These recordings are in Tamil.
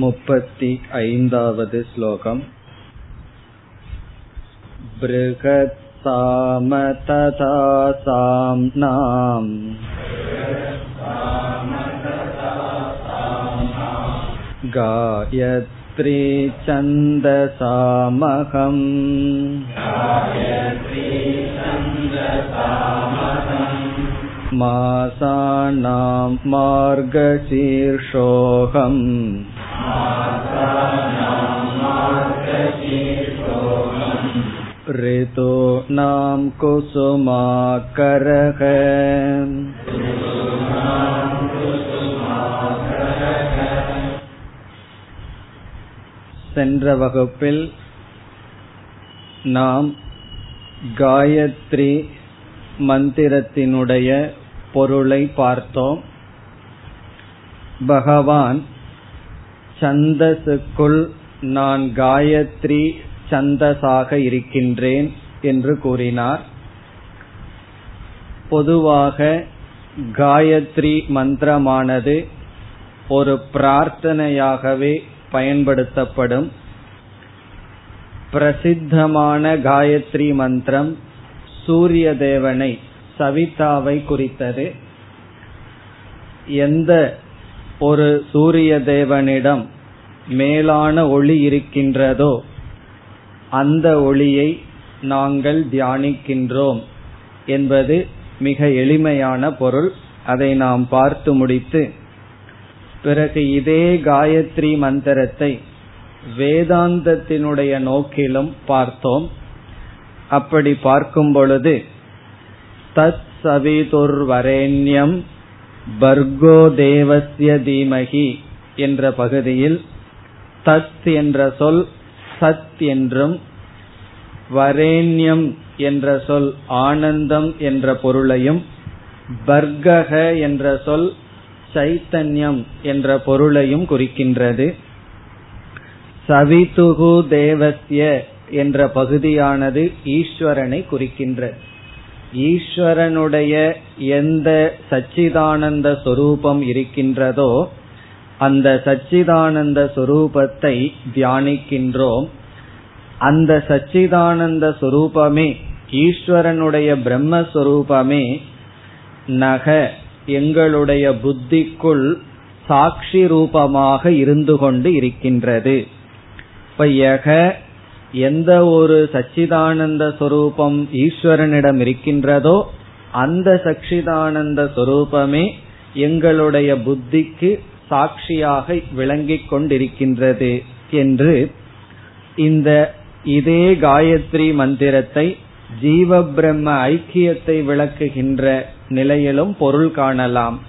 मुपति ऐन्दावद् श्लोकम् बृहत्साम तथा साम्नाम् गायत्री छन्दसामहम् मासानां मार्गशीर्षोऽहम् ऋतूनां कुसुमाकरः சென்ற வகுப்பில் நாம் காயத்ரி மந்திரத்தினுடைய பொருளை பார்த்தோம் பகவான் சந்தசுக்குள் நான் காயத்ரி சந்தஸாக இருக்கின்றேன் என்று கூறினார். பொதுவாக காயத்ரி மந்திரமானது ஒரு பிரார்த்தனையாகவே பயன்படுத்தப்படும். பிரசித்தமான காயத்ரி மந்திரம் சூரிய தேவனை சவிதாவை குறித்தது. எந்த ஒரு சூரிய தேவனிடம் மேலான ஒளி இருக்கின்றதோ அந்த ஒளியை நாங்கள் தியானிக்கின்றோம் என்பது மிக எளிமையான பொருள். அதை நாம் பார்த்து முடித்து பிறகு இதே காயத்ரி மந்திரத்தை வேதாந்தத்தினுடைய நோக்கிலும் பார்த்தோம். அப்படி பார்க்கும் பொழுது தத் சவிதுர்வரேண்யம் பர்கோ தேவசிய தீமகி என்ற பகுதியில் தத் என்ற சொல் சத் என்றும் வரேண்யம் என்ற சொல் ஆனந்தம் என்ற பொருளையும் பர்கக என்ற சொல் சைத்தன்யம் என்ற பொருளையும் குறிக்கின்றது. சவிதுகு தேவசிய என்ற பகுதியானது ஈஸ்வரனை குறிக்கின்றது. ஈஸ்வரனுடைய எந்த சச்சிதானந்த சொரூபம் இருக்கின்றதோ அந்த சச்சிதானந்த சொரூபத்தை தியானிக்கின்றோம். அந்த சச்சிதானந்த சொரூபமே ஈஸ்வரனுடைய பிரம்மஸ்வரூபமே நக எங்களுடைய புத்திக்குள் சாட்சி ரூபமாக இருந்து கொண்டு இருக்கின்றது. இப்ப யக எந்த ஒரு சச்சிதானந்த சொரூபம் ஈஸ்வரனிடம் இருக்கின்றதோ அந்த சச்சிதானந்த சொரூபமே எங்களுடைய புத்திக்கு சாட்சியாக விளங்கிக் கொண்டிருக்கின்றது என்று இந்த இதே காயத்ரி மந்திரத்தை ஜீவ பிரம்ம ஐக்கியத்தை விளக்குகின்ற நிலையிலும் பொருள் காணலாம்.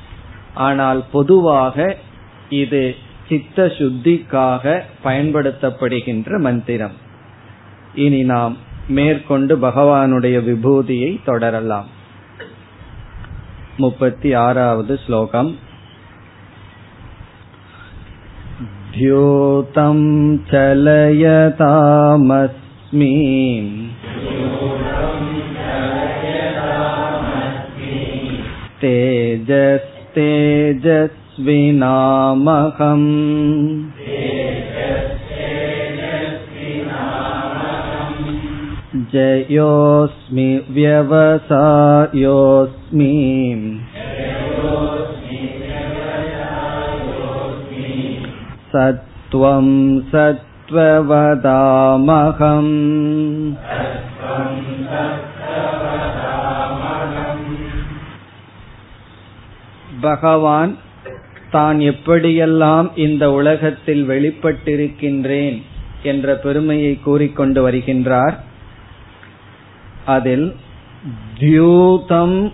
ஆனால் பொதுவாக இது சித்த சுத்திக்காக பயன்படுத்தப்படுகின்ற மந்திரம். இனி நாம் மேற்கொண்டு பகவானுடைய விபூதியை தொடரலாம் முப்பத்தி ஆறாவது ஸ்லோகம் द्योतं चलयतामस्मि तेजस्तेजस्विनामहम् जयोऽस्मि व्यवसायोऽस्मि सत्त्वं सत्त्ववदामहम् பகவான் தான் எப்படியெல்லாம் இந்த உலகத்தில் வெளிப்பட்டிருக்கின்றேன் என்ற பெருமையை கூறிக்கொண்டு வருகின்றார் அதில் தியூதம்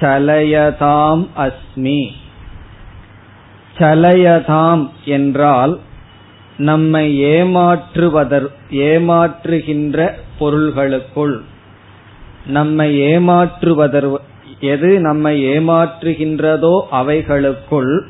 சலயதாம் அஸ்மி. சலயதாம் என்றால் நம்மை ஏமாற்றுவதற் ஏமாற்றுகின்ற பொருள்களுக்குள். நம்மை ஏமாற்றுவதற் எது நம்மை ஏமாற்றுகின்றதோ அவைகளுக்குள்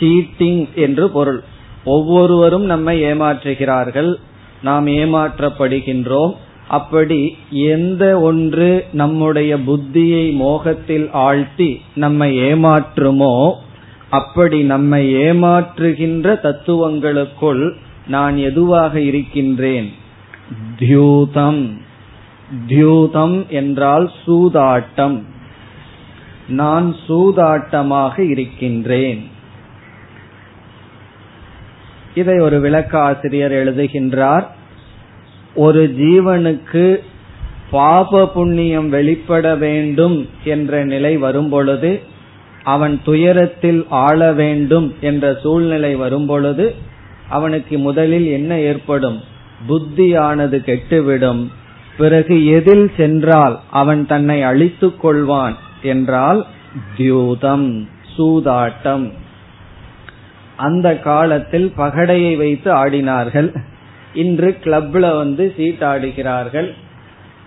சீட்டிங் என்று பொருள். ஒவ்வொருவரும் நம்மை ஏமாற்றுகிறார்கள். நாம் ஏமாற்றப்படுகின்றோம். அப்படி எந்த ஒன்று நம்முடைய புத்தியை மோகத்தில் ஆழ்த்தி நம்மை ஏமாற்றுமோ அப்படி நம்மை ஏமாற்றுகின்ற தத்துவங்களுக்குள் நான் எதுவாக இருக்கின்றேன்? தியூதம். தியூதம் என்றால் சூதாட்டம். நான் சூதாட்டமாக இருக்கின்றேன். இதை ஒரு விளக்க ஆசிரியர் எழுதுகின்றார். ஒரு ஜீவனுக்கு பாப புண்ணியம் வெளிப்பட வேண்டும் என்ற நிலை வரும்பொழுது அவன் துயரத்தில் ஆள வேண்டும் என்ற சூழ்நிலை வரும்பொழுது அவனுக்கு முதலில் என்ன ஏற்படும்? புத்தியானது கெட்டுவிடும். பிறகு எதில் சென்றால் அவன் தன்னை அழித்துக் கொள்வான் என்றால் தியூதம் சூதாட்டம். அந்த காலத்தில் பகடையை வைத்து ஆடினார்கள். இன்று கிளப்ல வந்து சீட்டாடுகிறார்கள்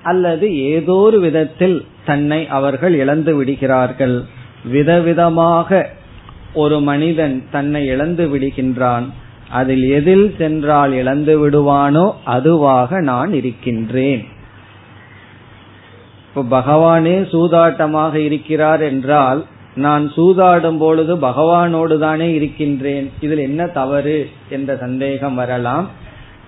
அல்லது ஏதோ ஒரு விதத்தில் தன்னை அவர்கள் இழந்து விடுகிறார்கள். விதவிதமாக ஒரு மனிதன் தன்னை இழந்து விடுகின்றான். அதில் எதில் சென்றால் இழந்து விடுவானோ அதுவாக நான் இருக்கின்றேன். இப்ப பகவானே சூதாட்டமாக இருக்கிறார் என்றால் நான் சூதாடும் பொழுது பகவானோடு தானே இருக்கின்றேன். இதில் என்ன தவறு என்ற சந்தேகம் வரலாம்.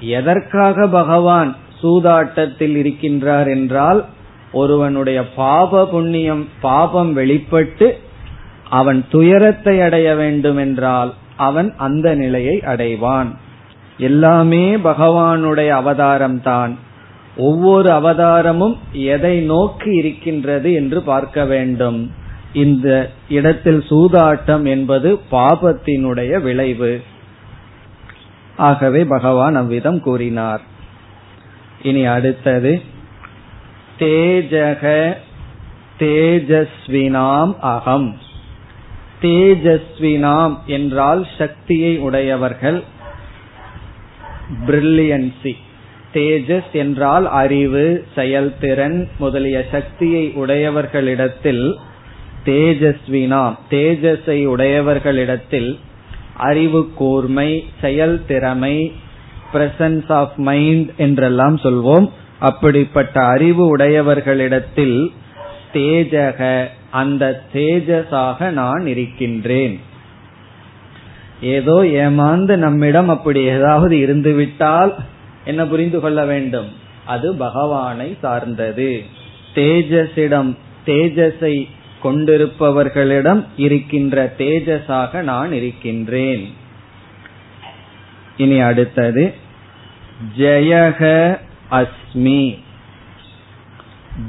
எதற்காக பகவான் சூதாட்டத்தில் இருக்கின்றார் என்றால் ஒருவனுடைய பாப புண்ணியம் பாபம் வெளிப்பட்டு அவன் துயரத்தை அடைய வேண்டும் என்றால் அவன் அந்த நிலையை அடைவான். எல்லாமே பகவானுடைய அவதாரம் தான் ஒவ்வொரு அவதாரமும் எதை நோக்கி இருக்கின்றது என்று பார்க்க வேண்டும். இந்த இடத்தில் சூதாட்டம் என்பது பாபத்தினுடைய விளைவு. ஆகவே பகவான் அவ்விதம் கூறினார். இனி அடுத்தது தேஜக தேஜஸ்வினாம் அகம். தேஜஸ்வினாம் என்றால் சக்தியை உடையவர்கள். பிரில்லியன்சி. தேஜஸ் என்றால் அறிவு செயல்திறன் முதலிய சக்தியை உடையவர்களிடத்தில் தேஜஸ்வினாம் தேஜஸை உடையவர்களிடத்தில் அறிவு கூர்மை செயல் திறமை பிரசன்ஸ் ஆஃப் மைண்ட் என்றெல்லாம் சொல்வோம். அப்படிப்பட்ட அறிவு உடையவர்களிடத்தில் தேஜக அந்த தேஜஸாக நான் இருக்கின்றேன். ஏதோ ஏமாந்து நம்மிடம் அப்படி ஏதாவது இருந்துவிட்டால் என்ன புரிந்து கொள்ள வேண்டும்? அது பகவானை சார்ந்தது. தேஜஸிடம் தேஜஸை கொண்டிருப்பவர்களிடம் இருக்கின்ற தேஜஸாக நான் இருக்கின்றேன். இனி அடுத்தது ஜெயக அஸ்மி.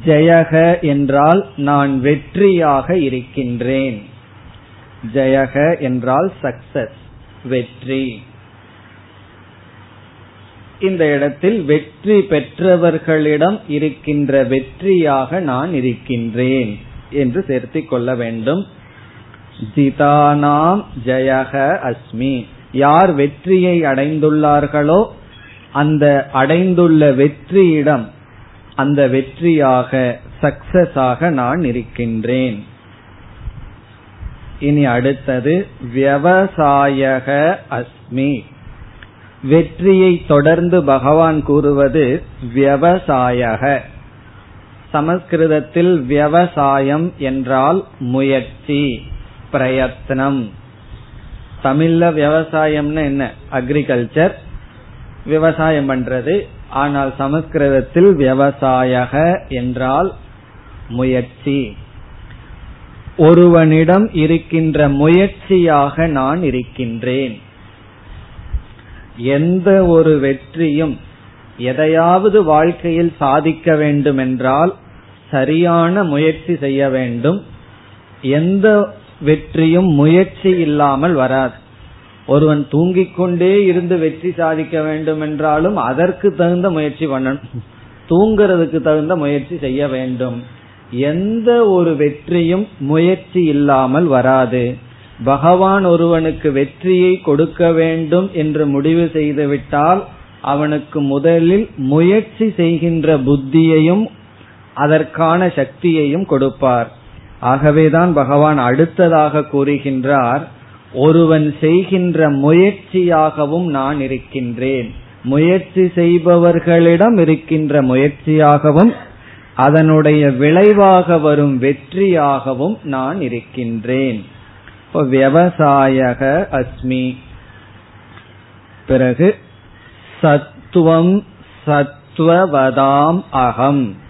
ஜெயக என்றால் நான் வெற்றியாக இருக்கின்றேன். ஜெயக என்றால் சக்சஸ் வெற்றி. இந்த இடத்தில் வெற்றி பெற்றவர்களிடம் இருக்கின்ற வெற்றியாக நான் இருக்கின்றேன். என்று சேர்த்திக் கொள்ள வேண்டும். ஜிதானாம் ஜெயக அஸ்மி. யார் வெற்றியை அடைந்துள்ளார்களோ அந்த அடைந்துள்ள வெற்றியிடம் அந்த வெற்றியாக சக்சஸாக நான் இருக்கின்றேன். இனி அடுத்தது விவசாயக அஸ்மி. வெற்றியை தொடர்ந்து பகவான் கூறுவது விவசாயக சமஸ்கிருதத்தில் விவசாயம் என்றால் முயற்சி பிரயத்னம். தமிழ்ல விவசாயம்னு என்ன? அக்ரிகல்ச்சர் விவசாயம் பண்றது. ஆனால் சமஸ்கிருதத்தில் விவசாயக என்றால் முயற்சி. ஒருவனிடம் இருக்கின்ற முயற்சியாக நான் இருக்கின்றேன். எந்த ஒரு வெற்றியும் எதையாவது வாழ்க்கையில் சாதிக்க வேண்டும் என்றால் சரியான முயற்சி செய்ய வேண்டும். எந்த வெற்றியும் முயற்சி இல்லாமல் வராது. ஒருவன் தூங்கிக் கொண்டே இருந்து வெற்றி சாதிக்க வேண்டும் என்றாலும் அதற்கு தகுந்த முயற்சி பண்ணணும். தூங்குறதுக்கு தகுந்த முயற்சி செய்ய வேண்டும். எந்த ஒரு வெற்றியும் முயற்சி இல்லாமல் வராது. பகவான் ஒருவனுக்கு வெற்றியை கொடுக்க வேண்டும் என்று முடிவு செய்துவிட்டால் அவனுக்கு முதலில் முயற்சி செய்கின்ற புத்தியையும் அதற்கான சக்தியையும் கொடுப்பார். ஆகவேதான் பகவான் அடுத்ததாக கூறுகின்றார் ஒருவன் செய்கின்ற முயற்சியாகவும் நான் இருக்கின்றேன். முயற்சி செய்பவர்களிடம் இருக்கின்ற முயற்சியாகவும் அதனுடைய விளைவாக வரும் வெற்றியாகவும் நான் இருக்கின்றேன். விவசாயக அஸ்மி. பிறகு சத்துவம் சத்வவதாம் அகம்.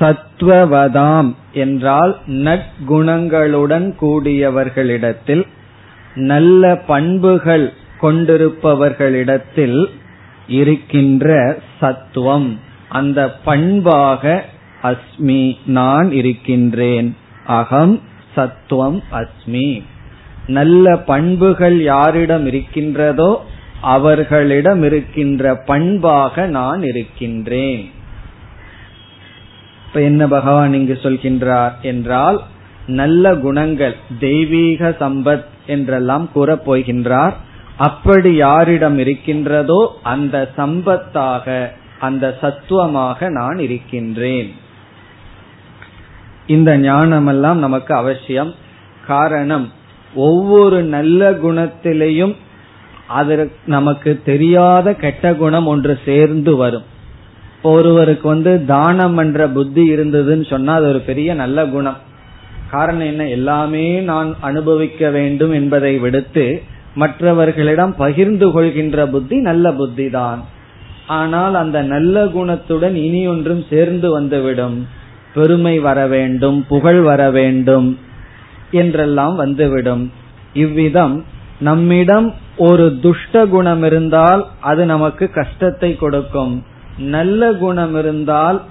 சத்வவதாம் என்றால் நற்குணங்களுடன் கூடியவர்களிடத்தில் நல்ல பண்புகள் கொண்டிருப்பவர்களிடத்தில் இருக்கின்ற சத்துவம். அந்த பண்பாக அஸ்மி நான் இருக்கின்றேன். அகம் சத்துவம் அஸ்மி. நல்ல பண்புகள் யாரிடம் இருக்கின்றதோ அவர்களிடம் இருக்கின்ற பண்பாக நான் இருக்கின்றேன். இப்ப என்ன பகவான் இங்கு சொல்கின்றார் என்றால் நல்ல குணங்கள் தெய்வீக சம்பத் என்றெல்லாம் கூறப் போகின்றார். அப்படி யாரிடம் இருக்கின்றதோ அந்த சம்பத்தாக அந்த சத்துவமாக நான் இருக்கின்றேன். இந்த ஞானமெல்லாம் நமக்கு அவசியம். காரணம் ஒவ்வொரு நல்ல குணத்திலையும் அதற்கு நமக்கு தெரியாத கெட்ட குணம் ஒன்று சேர்ந்து வரும். ஒருவருக்கு வந்து தானம் என்ற புத்தி இருந்ததுன்னு சொன்னா அது ஒரு பெரிய நல்ல குணம். காரணம் என்ன? எல்லாமே நான் அனுபவிக்க வேண்டும் என்பதை விடுத்து மற்றவர்களிடம் பகிர்ந்து கொள்கின்ற புத்தி நல்ல புத்தி தான் ஆனால் அந்த நல்ல குணத்துடன் இனி ஒன்றும் சேர்ந்து வந்துவிடும். பெருமை வர வேண்டும் புகழ் வர வேண்டும் என்றெல்லாம் வந்துவிடும். இவ்விதம் நம்மிடம் ஒரு துஷ்ட குணம் இருந்தால் அது நமக்கு கஷ்டத்தை கொடுக்கும். நல்ல குணம் இருந்தால்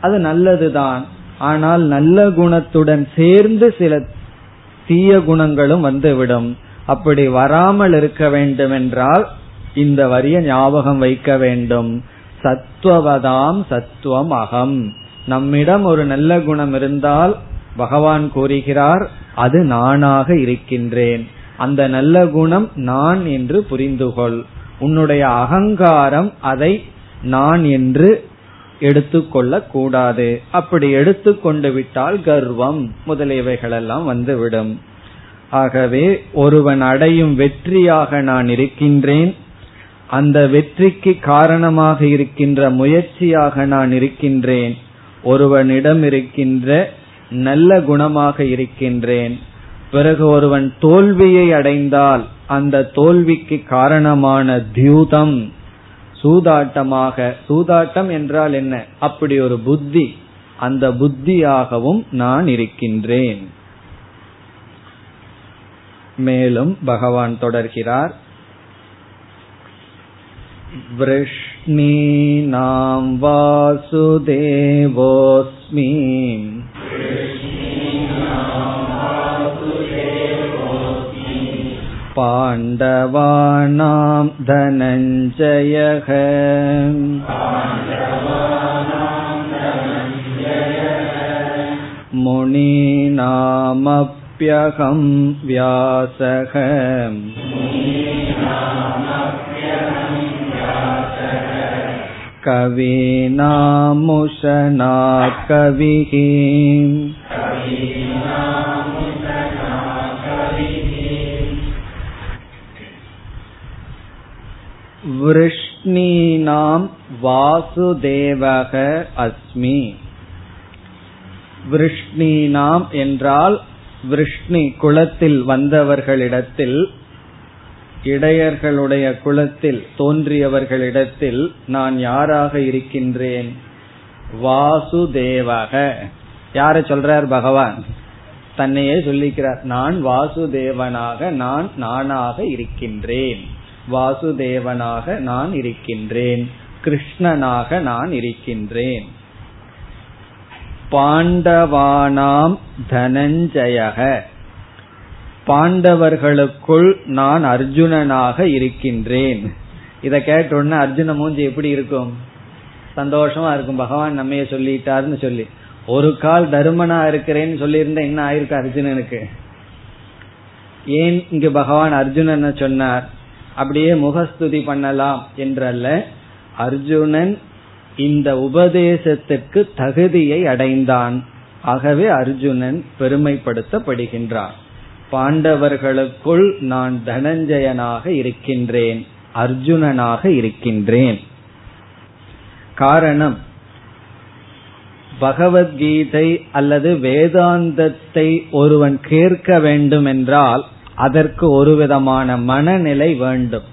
அது நல்லதுதான். ஆனால் நல்ல குணத்துடன் சேர்ந்து சில தீய குணங்களும் வந்துவிடும். அப்படி வராமல் இருக்க வேண்டும் என்றால் இந்த வரிய ஞாபகம் வைக்க வேண்டும். சத்துவதாம் சத்துவம் அகம். நம்மிடம் ஒரு நல்ல குணம் இருந்தால் பகவான் கூறுகிறார் அது நானாக இருக்கின்றேன். அந்த நல்ல குணம் நான் என்று புரிந்துகொள். உன்னுடைய அகங்காரம் அதை நான் என்று எடுத்துக்கொள்ள கூடாது அப்படி எடுத்துக்கொண்டு விட்டால் கர்வம் முதலியவைகளெல்லாம் வந்துவிடும். ஆகவே ஒருவன் அடையும் வெற்றியாக நான் இருக்கின்றேன். அந்த வெற்றிக்கு காரணமாக இருக்கின்ற முயற்சியாக நான் இருக்கின்றேன். ஒருவனிடம் இருக்கின்ற நல்ல குணமாக இருக்கின்றேன். பிறகு ஒருவன் தோல்வியை அடைந்தால் அந்த தோல்விக்கு காரணமான தியூதம். சூதாட்டமாக சூதாட்டம் என்றால் என்ன அப்படி ஒரு புத்தி அந்த புத்தியாகவும் நான் இருக்கின்றேன் மேலும் பகவான் தொடர்கிறார் वृष्णीनां वासुदेवोऽस्मि पाण्डवानां धनञ्जयः मुनीनामप्यहं व्यासः कवीनामुशना कविः விருஷ்ணீனாம் வாசுதேவக அஸ்மி. விருஷ்ணீனாம் என்றால் விருஷ்ணி குலத்தில் வந்தவர்களிடத்தில் இடையர்களுடைய குலத்தில் தோன்றியவர்களிடத்தில் நான் யாராக இருக்கின்றேன்? வாசுதேவக. யார சொல்றார் பகவான்? தன்னையே சொல்லிக்கிறார். நான் வாசுதேவனாக நான் நானாக இருக்கின்றேன். வாசுதேவனாக நான் இருக்கின்றேன். கிருஷ்ணனாக நான் இருக்கின்றேன். பாண்டவானாம் தனஞ்சயக. பாண்டவர்களுக்குள் நான் அர்ஜுனனாக இருக்கின்றேன். இத கேட்டோடனே அர்ஜுன மூஞ்சி எப்படி இருக்கும்? சந்தோஷமா இருக்கும். பகவான் நம்மைய சொல்லிட்டாருன்னு சொல்லி. ஒரு கால் தருமனா இருக்கிறேன்னு சொல்லியிருந்தா என்ன ஆயிருக்கு அர்ஜுனனுக்கு? ஏன் இங்கு பகவான் அர்ஜுனன் சொன்னார்? அப்படியே முகஸ்துதி பண்ணலாம் என்றல்ல. அர்ஜுனன் இந்த உபதேசத்திற்கு தகுதியை அடைந்தான். ஆகவே அர்ஜுனன் பெருமைப்படுத்தப்படுகின்றான் பாண்டவர்களுக்குள் நான் தனஞ்சயனாக இருக்கின்றேன். அர்ஜுனனாக இருக்கின்றேன். காரணம் பகவத்கீதை அல்லது வேதாந்தத்தை ஒருவன் கேட்க வேண்டும் என்றால் அதற்கு ஒரு விதமான மனநிலை வேண்டும்.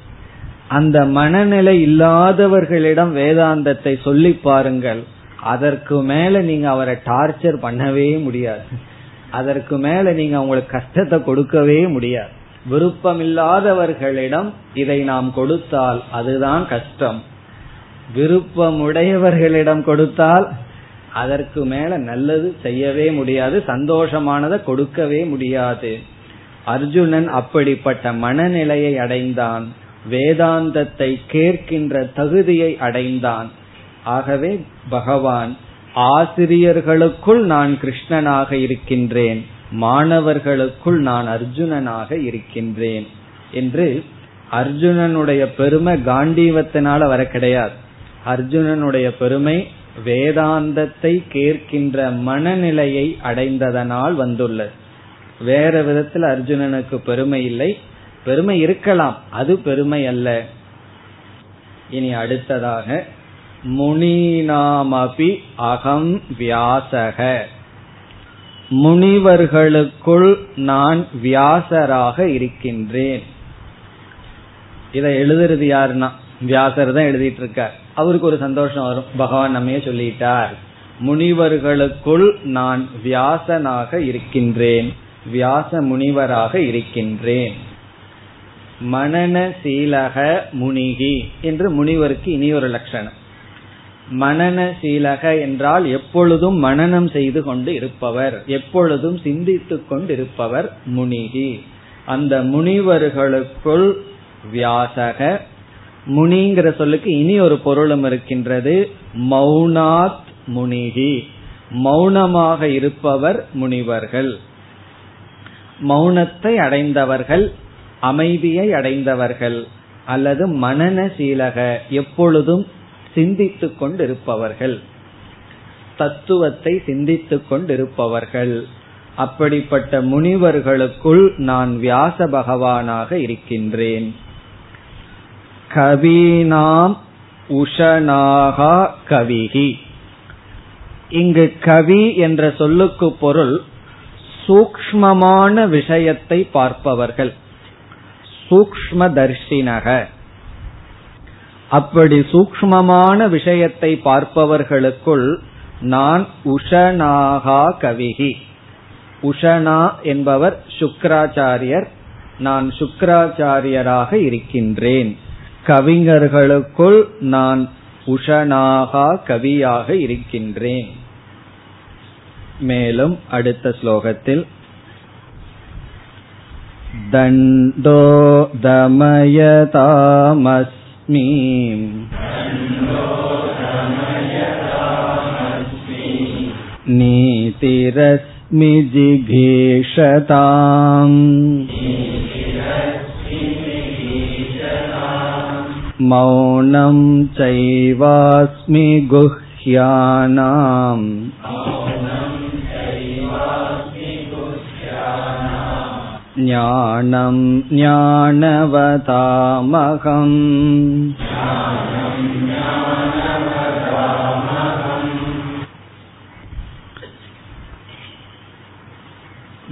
அந்த மனநிலை இல்லாதவர்களிடம் வேதாந்தத்தை சொல்லி பாருங்கள். அதற்கு மேல நீங்க அவரை டார்ச்சர் பண்ணவே முடியாது. அதற்கு மேல நீங்க அவங்களுக்கு கஷ்டத்தை கொடுக்கவே முடியாது. விருப்பமில்லாதவர்களிடம் இதை நாம் கொடுத்தால் அதுதான் கஷ்டம். விருப்பமுடையவர்களிடம் கொடுத்தால் அதற்கு மேல நல்லது செய்யவே முடியாது சந்தோஷமானதை கொடுக்கவே முடியாது. அர்ஜுனன் அப்படிப்பட்ட மனநிலையை அடைந்தான். வேதாந்தத்தை கேட்கின்ற தகுதியை அடைந்தான். ஆகவே பகவான் ஆசிரியர்களுக்குள் நான் கிருஷ்ணனாக இருக்கின்றேன். மாணவர்களுக்குள் நான் அர்ஜுனனாக இருக்கின்றேன். என்று அர்ஜுனனுடைய பெருமை காண்டீவத்தினால வர கிடையாது. அர்ஜுனனுடைய பெருமை வேதாந்தத்தை கேட்கின்ற மனநிலையை அடைந்ததனால் வந்துள்ளது. வேற விதத்தில் அர்ஜுனனுக்கு பெருமை இல்லை. பெருமை இருக்கலாம். அது பெருமை அல்ல. இனி அடுத்ததாக முனீனாமபி அகம் வியாசக. முனிவர்களுக்குள் நான் வியாசராக இருக்கின்றேன். இதை எழுதுறது யாருன்னா? வியாசர் தான் எழுதிட்டு இருக்கார் அவருக்கு ஒரு சந்தோஷம் வரும். பகவான் நம்மையே சொல்லிட்டார். முனிவர்களுக்குள் நான் வியாசனாக இருக்கின்றேன். வியாச முனிவராக இருக்கின்றேன் மனநசீலக முனிகி என்று முனிவருக்கு இனி ஒரு லட்சணம் மனநசீலக என்றால் எப்பொழுதும் மனநம் செய்து கொண்டு இருப்பவர் எப்பொழுதும் சிந்தித்துக் கொண்டிருப்பவர் முனிகி. அந்த முனிவர்களுக்குள் வியாசக முனிங்கிற சொல்லுக்கு இனி ஒரு பொருளும் இருக்கின்றது மௌனாத் முனிகி. மௌனமாக இருப்பவர் முனிவர்கள். மௌனத்தை அடைந்தவர்கள் அமைதியை அடைந்தவர்கள் அல்லது மனநசீலக எப்பொழுதும் சிந்தித்துக் கொண்டிருப்பவர்கள். தத்துவத்தை சிந்தித்துக் கொண்டிருப்பவர்கள். அப்படிப்பட்ட முனிவர்களுக்குள் நான் வியாச பகவானாக இருக்கின்றேன். கவீனாம் உஷனாகா கவிகி இங்கு கவி என்ற சொல்லுக்கு பொருள் சூக்மமான விஷயத்தை பார்ப்பவர்கள். சூக்ம தர்ஷினக அப்படி சூக்மமான விஷயத்தை பார்ப்பவர்களுக்குள் நான் உஷனாகா கவிகி. உஷனா என்பவர் சுக்கராச்சாரியர் நான் சுக்கராச்சாரியராக இருக்கின்றேன். கவிஞர்களுக்குள் நான் உஷனாகா கவியாக இருக்கின்றேன். மேலும் அடுத்த ஸ்லோகத்தில் दण्डो दमयतामस्मि नीतिरस्मि जिघीषताम् मौनं चैवास्मि गुह्यानाम् ஞானம் ஞானவதாமகம்.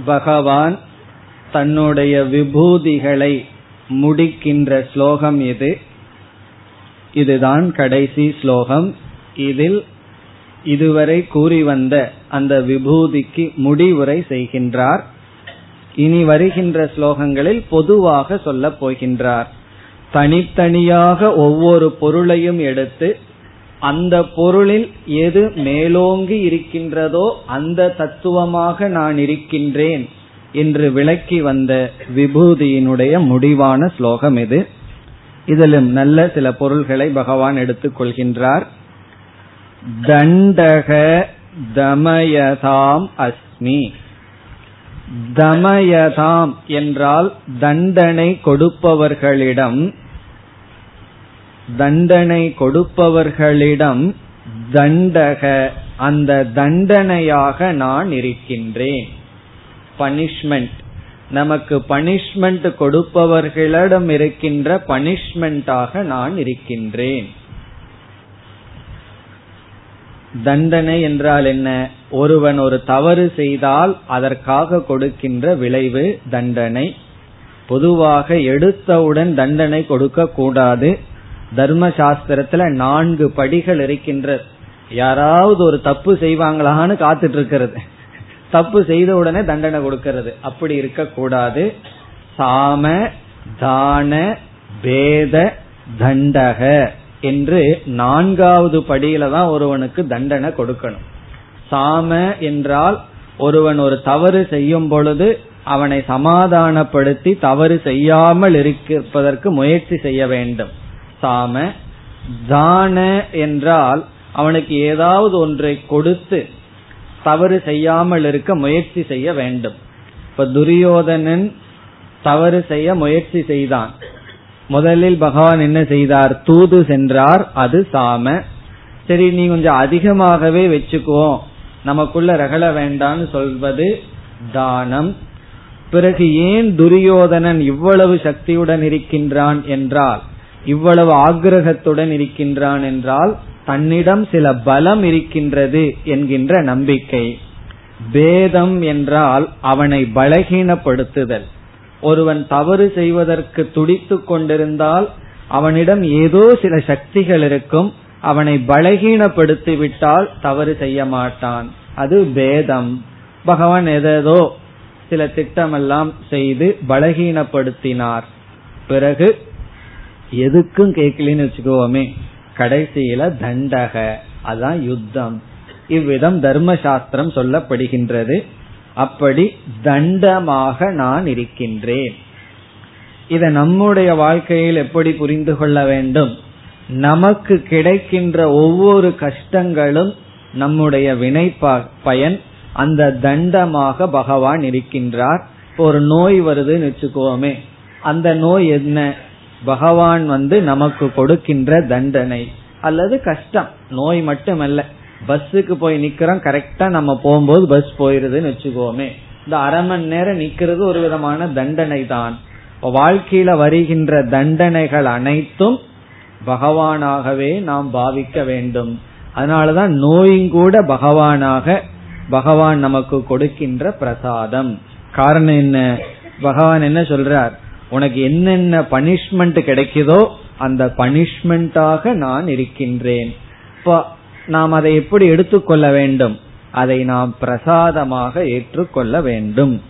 பகவான் தன்னுடைய விபூதிகளை முடிக்கின்ற ஸ்லோகம் இது. இதுதான் கடைசி ஸ்லோகம். இதில் இதுவரை கூறி வந்த அந்த விபூதிக்கு முடிவுரை செய்கின்றார். இனி வருகின்ற ஸ்லோகங்களில் பொதுவாக சொல்லப் போகின்றார். தனித்தனியாக ஒவ்வொரு பொருளையும் எடுத்து அந்த பொருளில் எது மேலோங்கி இருக்கின்றதோ அந்த தத்துவமாக நான் இருக்கின்றேன் என்று விளக்கி வந்த விபூதியினுடைய முடிவான ஸ்லோகம் இது. இதிலும் நல்ல சில பொருள்களை பகவான் எடுத்துக் கொள்கின்றார். தண்டக தமயதாம் அஸ்மி. தமயதாம் என்றால் தண்டனை கொடுப்பவர்களிடம் தண்டனை கொடுப்பவர்களிடம் தண்டக அந்த தண்டனையாக நான் இருக்கின்றேன். பனிஷ்மெண்ட். நமக்கு பனிஷ்மெண்ட் கொடுப்பவர்களிடம் இருக்கின்ற பனிஷ்மெண்டாக நான் இருக்கின்றேன். தண்டனை என்றால் என்ன? ஒருவன் ஒரு தவறு செய்தால் அதற்காக கொடுக்கின்ற விளைவு தண்டனை. பொதுவாக எடுத்தவுடன் தண்டனை கொடுக்க கூடாது. தர்ம சாஸ்திரத்துல நான்கு படிகள் இருக்கின்ற யாராவது ஒரு தப்பு செய்வாங்களான்னு காத்துட்டு இருக்கிறது தப்பு செய்த உடனே தண்டனை கொடுக்கிறது. அப்படி இருக்க கூடாது. சாம தான பேத தண்டக. என்று நான்காவது படியில தான் ஒருவனுக்கு தண்டனை கொடுக்கணும். சாம என்றால் ஒருவன் ஒரு தவறு செய்யும் பொழுது அவனை சமாதானப்படுத்தி தவறு செய்யாமல் இருப்பதற்கு முயற்சி செய்ய வேண்டும். சாம தான என்றால் அவனுக்கு ஏதாவது ஒன்றை கொடுத்து தவறு செய்யாமல் இருக்க முயற்சி செய்ய வேண்டும். இப்ப துரியோதனன் தவறு செய்ய முயற்சி செய்தான். முதலில் பகவான் என்ன செய்தார்? தூது சென்றார். அது சாம. சரி நீ கொஞ்சம் அதிகமாகவே வச்சுக்குவோம் நமக்குள்ள ரகல வேண்டான்னு சொல்வது தானம். பிறகு ஏன் துரியோதனன் இவ்வளவு சக்தியுடன் இருக்கின்றான் என்றால் இவ்வளவு ஆக்ரகத்துடன் இருக்கின்றான் என்றால் தன்னிடம் சில பலம் இருக்கின்றது என்கின்ற நம்பிக்கை. பேதம் என்றால் அவனை பலகீனப்படுத்துதல். ஒருவன் தவறு செய்வதற்கு துடித்து கொண்டிருந்தால் அவனிடம் ஏதோ சில சக்திகள் இருக்கும். அவனை பலகீனப்படுத்தி விட்டால் தவறு செய்ய மாட்டான். அது பேதம். பகவான் எதோ சில திட்டமெல்லாம் செய்து பலகீனப்படுத்தினார். பிறகு எதுக்கும் கேட்கலன்னு வச்சுக்கோமே. கடைசியில தண்டக. அதான் யுத்தம். இவ்விதம் தர்மசாஸ்திரம் சொல்லப்படுகின்றது. அப்படி தண்டமாக நான் இருக்கின்றேன். இதை நம்முடைய வாழ்க்கையில் எப்படி புரிந்து கொள்ள வேண்டும்? நமக்கு கிடைக்கின்ற ஒவ்வொரு கஷ்டங்களும் நம்முடைய வினை பயன் அந்த தண்டமாக பகவான் இருக்கின்றார். ஒரு நோய் வருதுன்னு வச்சுக்கோமே அந்த நோய் என்ன? பகவான் வந்து நமக்கு கொடுக்கின்ற தண்டனை அல்லது கஷ்டம். நோய் மட்டுமல்ல பஸ்ஸுக்கு போய் நிக்கிறோம் கரெக்டா நம்ம போகும்போது பஸ் போயிருதுன்னு வச்சுக்கோமே. இந்த அரை மணி நேரம் நிக்கிறது ஒரு விதமான தண்டனை தான் வாழ்க்கையில வருகின்ற தண்டனைகள் அனைத்தும் பகவானாகவே நாம் பாவிக்க வேண்டும். அதனாலதான் நோயும் கூட பகவானாக பகவான் நமக்கு கொடுக்கின்ற பிரசாதம். காரணம் என்ன? பகவான் என்ன சொல்றார்? உனக்கு என்னென்ன பனிஷ்மெண்ட் கிடைக்குதோ அந்த பனிஷ்மெண்டாக நான் இருக்கின்றேன். இப்போ நாம் அதை எப்படி எடுத்துக்கொள்ள வேண்டும்? அதை நாம் பிரசாதமாக ஏற்றுக்கொள்ள வேண்டும்.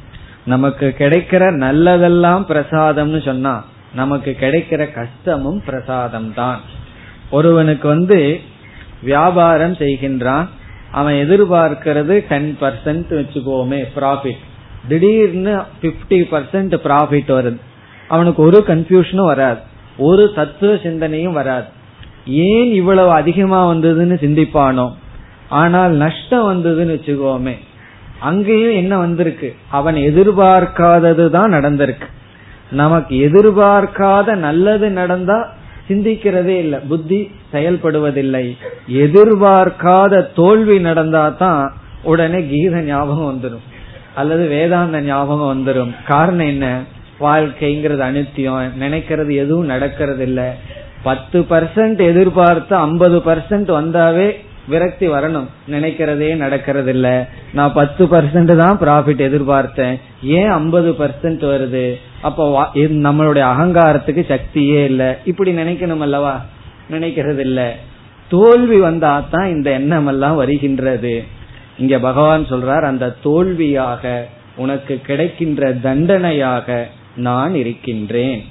நமக்கு கிடைக்கிற நல்லதெல்லாம் பிரசாதம்னு சொன்னா நமக்கு கிடைக்கிற கஷ்டமும் பிரசாதம் தான் ஒருவனுக்கு வந்து வியாபாரம் செய்கின்றான் அவன் எதிர்பார்க்கிறது டென் பர்சன்ட் வச்சுக்கோமே ப்ராஃபிட் திடீர்னு பிப்டி பர்சன்ட் ப்ராஃபிட் வருது. அவனுக்கு ஒரு கன்ஃபியூஷனும் வராது. ஒரு தத்துவ சிந்தனையும் வராது. ஏன் இவ்வளவு அதிகமா வந்ததுன்னு சிந்திப்பானோ? ஆனால் நஷ்டம் வந்ததுன்னு வச்சுக்கோமே. அங்கேயும் என்ன வந்திருக்கு? அவன் எதிர்பார்க்காதது தான் நடந்திருக்கு. நமக்கு எதிர்பார்க்காத நல்லது நடந்தா சிந்திக்கிறதே இல்லை. புத்தி செயல்படுவதில்லை. எதிர்பார்க்காத தோல்வி நடந்தா தான் உடனே கீத ஞாபகம் வந்துடும் அல்லது வேதாந்த ஞாபகம் வந்துடும் காரணம் என்ன? வாழ்க்கைங்கிறது அனுத்தியம். நினைக்கிறது எதுவும் நடக்கிறது இல்லை பத்து பர்சன்ட் எதிர்பார்த்து ஐம்பது பர்சன்ட் வந்தாவே விரக்தி வரணும். நினைக்கிறதே நடக்கிறது இல்ல நான் பத்து பர்சன்ட் தான் ப்ராஃபிட் எதிர்பார்த்தேன். ஏன் ஐம்பது பர்சன்ட் வருது? அப்போ நம்மளுடைய அகங்காரத்துக்கு சக்தியே இல்ல. இப்படி நினைக்கணும் அல்லவா? நினைக்கிறது இல்ல தோல்வி வந்தா தான் இந்த எண்ணம் எல்லாம் வருகின்றது. இங்க பகவான் சொல்றார் அந்த தோல்வியாக உனக்கு கிடைக்கின்ற தண்டனையாக நான் இருக்கின்றேன்.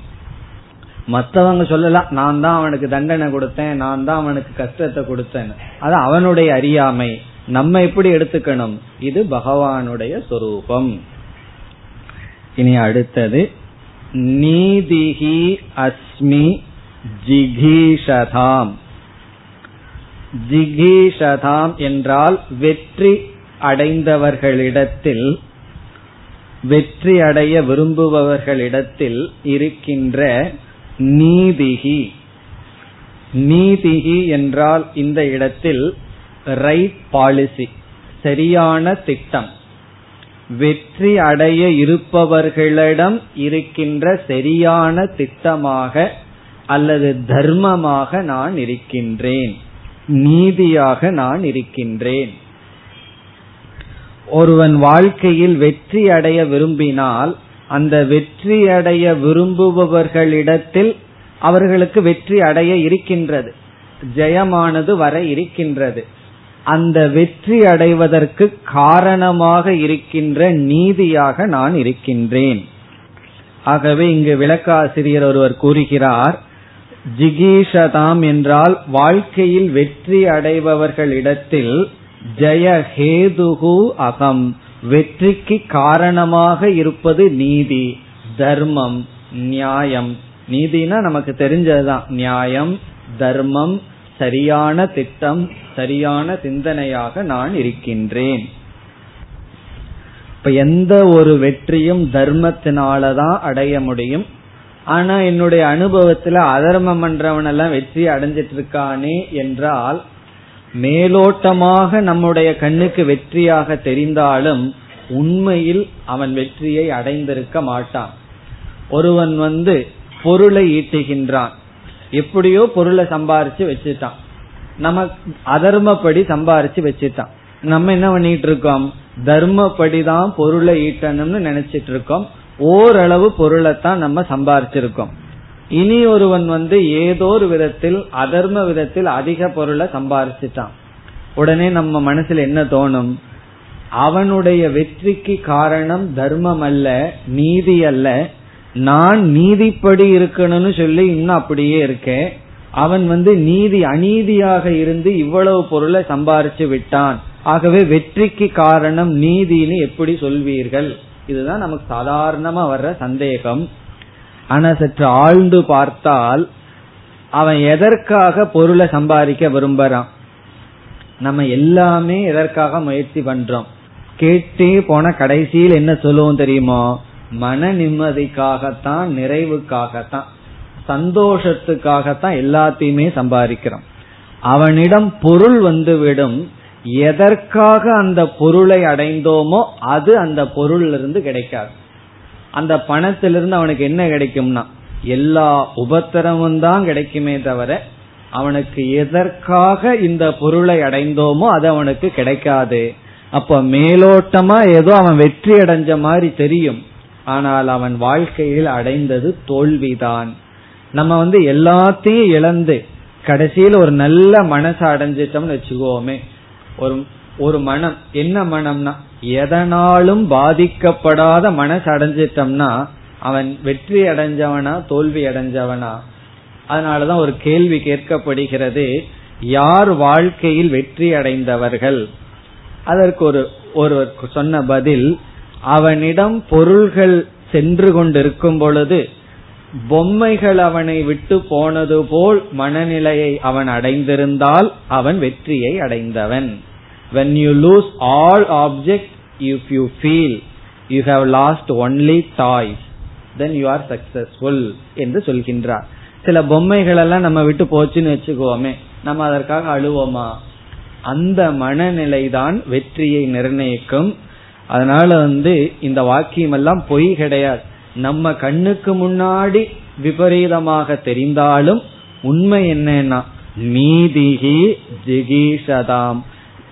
மற்றவங்க சொல்லலாம் நான் தான் அவனுக்கு தண்டனை கொடுத்தேன் நான் தான் அவனுக்கு கஷ்டத்தை கொடுத்தேன். அது அவனுடைய அறியாமை. நம்ம எப்படி எடுத்துக்கணும்? இது பகவானுடைய சொரூபம். இனி அடுத்தது நீதிஹி அஸ்மி ஜிகீஷதாம். ஜிகீஷதாம் என்றால் வெற்றி அடைந்தவர்களிடத்தில் வெற்றி அடைய விரும்புபவர்களிடத்தில் இருக்கின்ற நீதிகி நீதிகி என்றால் இந்த இடத்தில் ரைட் பாலிசி சரியான திட்டம். வெற்றி அடைய இருப்பவர்களிடம் இருக்கின்ற சரியான திட்டமாக அல்லது தர்மமாக நான் இருக்கின்றேன். நீதியாக நான் இருக்கின்றேன். ஒருவன் வாழ்க்கையில் வெற்றி அடைய விரும்பினால் அந்த வெற்றி அடைய விரும்புபவர்களிடத்தில் அவர்களுக்கு வெற்றி அடைய இருக்கின்றது. ஜெயமானது வர இருக்கின்றது. அந்த வெற்றி அடைவதற்கு காரணமாக இருக்கின்ற நீதியாக நான் இருக்கின்றேன். ஆகவே இங்கு விளக்காசிரியர் ஒருவர் கூறுகிறார் ஜிகீஷதாம் என்றால் வாழ்க்கையில் வெற்றி அடைபவர்களிடத்தில் ஜெய ஹேதுகு அகம். வெற்றிக்கு காரணமாக இருப்பது நீதி தர்மம் நியாயம். நீதினா நமக்கு தெரிஞ்சதுதான். நியாயம் தர்மம் சரியான திட்டம் சரியான சிந்தனையாக நான் இருக்கின்றேன். இப்ப எந்த ஒரு வெற்றியும் தர்மத்தினாலதான் அடைய முடியும். ஆனா என்னுடைய அனுபவத்துல அதர்மம் பண்றவன் எல்லாம் வெற்றி அடைஞ்சிட்டு இருக்கானே என்றால் மேலோட்டமாக நம்முடைய கண்ணுக்கு வெற்றியாக தெரிந்தாலும் உண்மையில் அவன் வெற்றியை அடைந்திருக்க மாட்டான். ஒருவன் வந்து பொருளை ஈட்டுகின்றான். எப்படியோ பொருளை சம்பாரிச்சு வச்சுட்டான். நம்ம அதர்மப்படி சம்பாரிச்சு வச்சுட்டான். நம்ம என்ன பண்ணிட்டு இருக்கோம் தர்மப்படிதான் பொருளை ஈட்டணும்னு நினைச்சிட்டு இருக்கோம் ஓரளவு பொருளைத்தான் நம்ம சம்பாரிச்சிருக்கோம். இனி ஒருவன் வந்து ஏதோ ஒரு விதத்தில் அதர்ம விதத்தில் அதிக பொருளை சம்பாரிச்சிட்டான். உடனே நம்ம மனசுல என்ன தோணும்? அவனுடைய வெற்றிக்கு காரணம் தர்மம் அல்ல நீதி அல்ல. நான் நீதிப்படி இருக்கணும்னு சொல்லி இன்னும் அப்படியே இருக்கேன். அவன் வந்து நீதி அநீதியாக இருந்து இவ்வளவு பொருளை சம்பாரிச்சு விட்டான். ஆகவே வெற்றிக்கு காரணம் நீதினு எப்படி சொல்வீர்கள்? இதுதான் நமக்கு சாதாரணமா வர்ற சந்தேகம். ஆனா சற்று ஆழ்ந்து பார்த்தால் அவன் எதற்காக பொருளை சம்பாதிக்க விரும்புறான்? நம்ம எல்லாமே எதற்காக முயற்சி பண்றோம்? கேட்டே போன கடைசியில் என்ன சொல்லுவோம் தெரியுமோ? மன நிம்மதிக்காகத்தான் நிறைவுக்காகத்தான் சந்தோஷத்துக்காகத்தான் எல்லாத்தையுமே சம்பாதிக்கிறோம். அவனிடம் பொருள் வந்துவிடும். எதற்காக அந்த பொருளை அடைந்தோமோ அது அந்த பொருளிலிருந்து கிடைக்காது. அந்த பணத்திலிருந்து அவனுக்கு என்ன கிடைக்கும்னா எல்லா உபத்திரமும் தான் கிடைக்குமே தவிர அவனுக்கு எதற்காக இந்த பொருளை அடைந்தோமோ அது அவனுக்கு கிடைக்காது. அப்ப மேலோட்டமா ஏதோ அவன் வெற்றி அடைஞ்ச மாதிரி தெரியும். ஆனால் அவன் வாழ்க்கையில் அடைந்தது தோல்விதான். நம்ம வந்து எல்லாத்தையும் இழந்து கடைசியில் ஒரு நல்ல மனசை அடைஞ்சிட்டோம்னு வச்சுக்கோமே. ஒரு ஒரு மனம் என்ன மனம்னா எதனாலும் பாதிக்கப்படாத மனசு அடைஞ்சிட்டம்னா அவன் வெற்றி அடைஞ்சவனா தோல்வி அடைஞ்சவனா? அதனாலதான் ஒரு கேள்வி கேட்கப்படுகிறது. யார் வாழ்க்கையில் வெற்றி அடைந்தவர்கள்? அதற்கு ஒரு ஒருவர் சொன்ன பதில் அவனிடம் பொருள்கள் சென்று கொண்டிருக்கும் பொழுது பொம்மைகள் அவனை விட்டு போனது போல் மனநிலையை அவன் அடைந்திருந்தால் அவன் வெற்றியை அடைந்தவன். When you lose all object if you feel you have lost only toys then you are successful என்று சொல்கின்றார். சில பொம்மைகள் எல்லாம் நம்ம விட்டு போச்சுன்னு வச்சுக்கோமே நம்ம அதற்காக அழுவோமா? அந்த மனநிலை தான் வெற்றியை நிர்ணயிக்கும். அதனால வந்து இந்த வாக்கியம் எல்லாம் பொய் கிடையாது. நம்ம கண்ணுக்கு முன்னாடி விபரீதமாக தெரிந்தாலும் உண்மை என்னன்னா நீதிகி ஜிகீஷதாம்.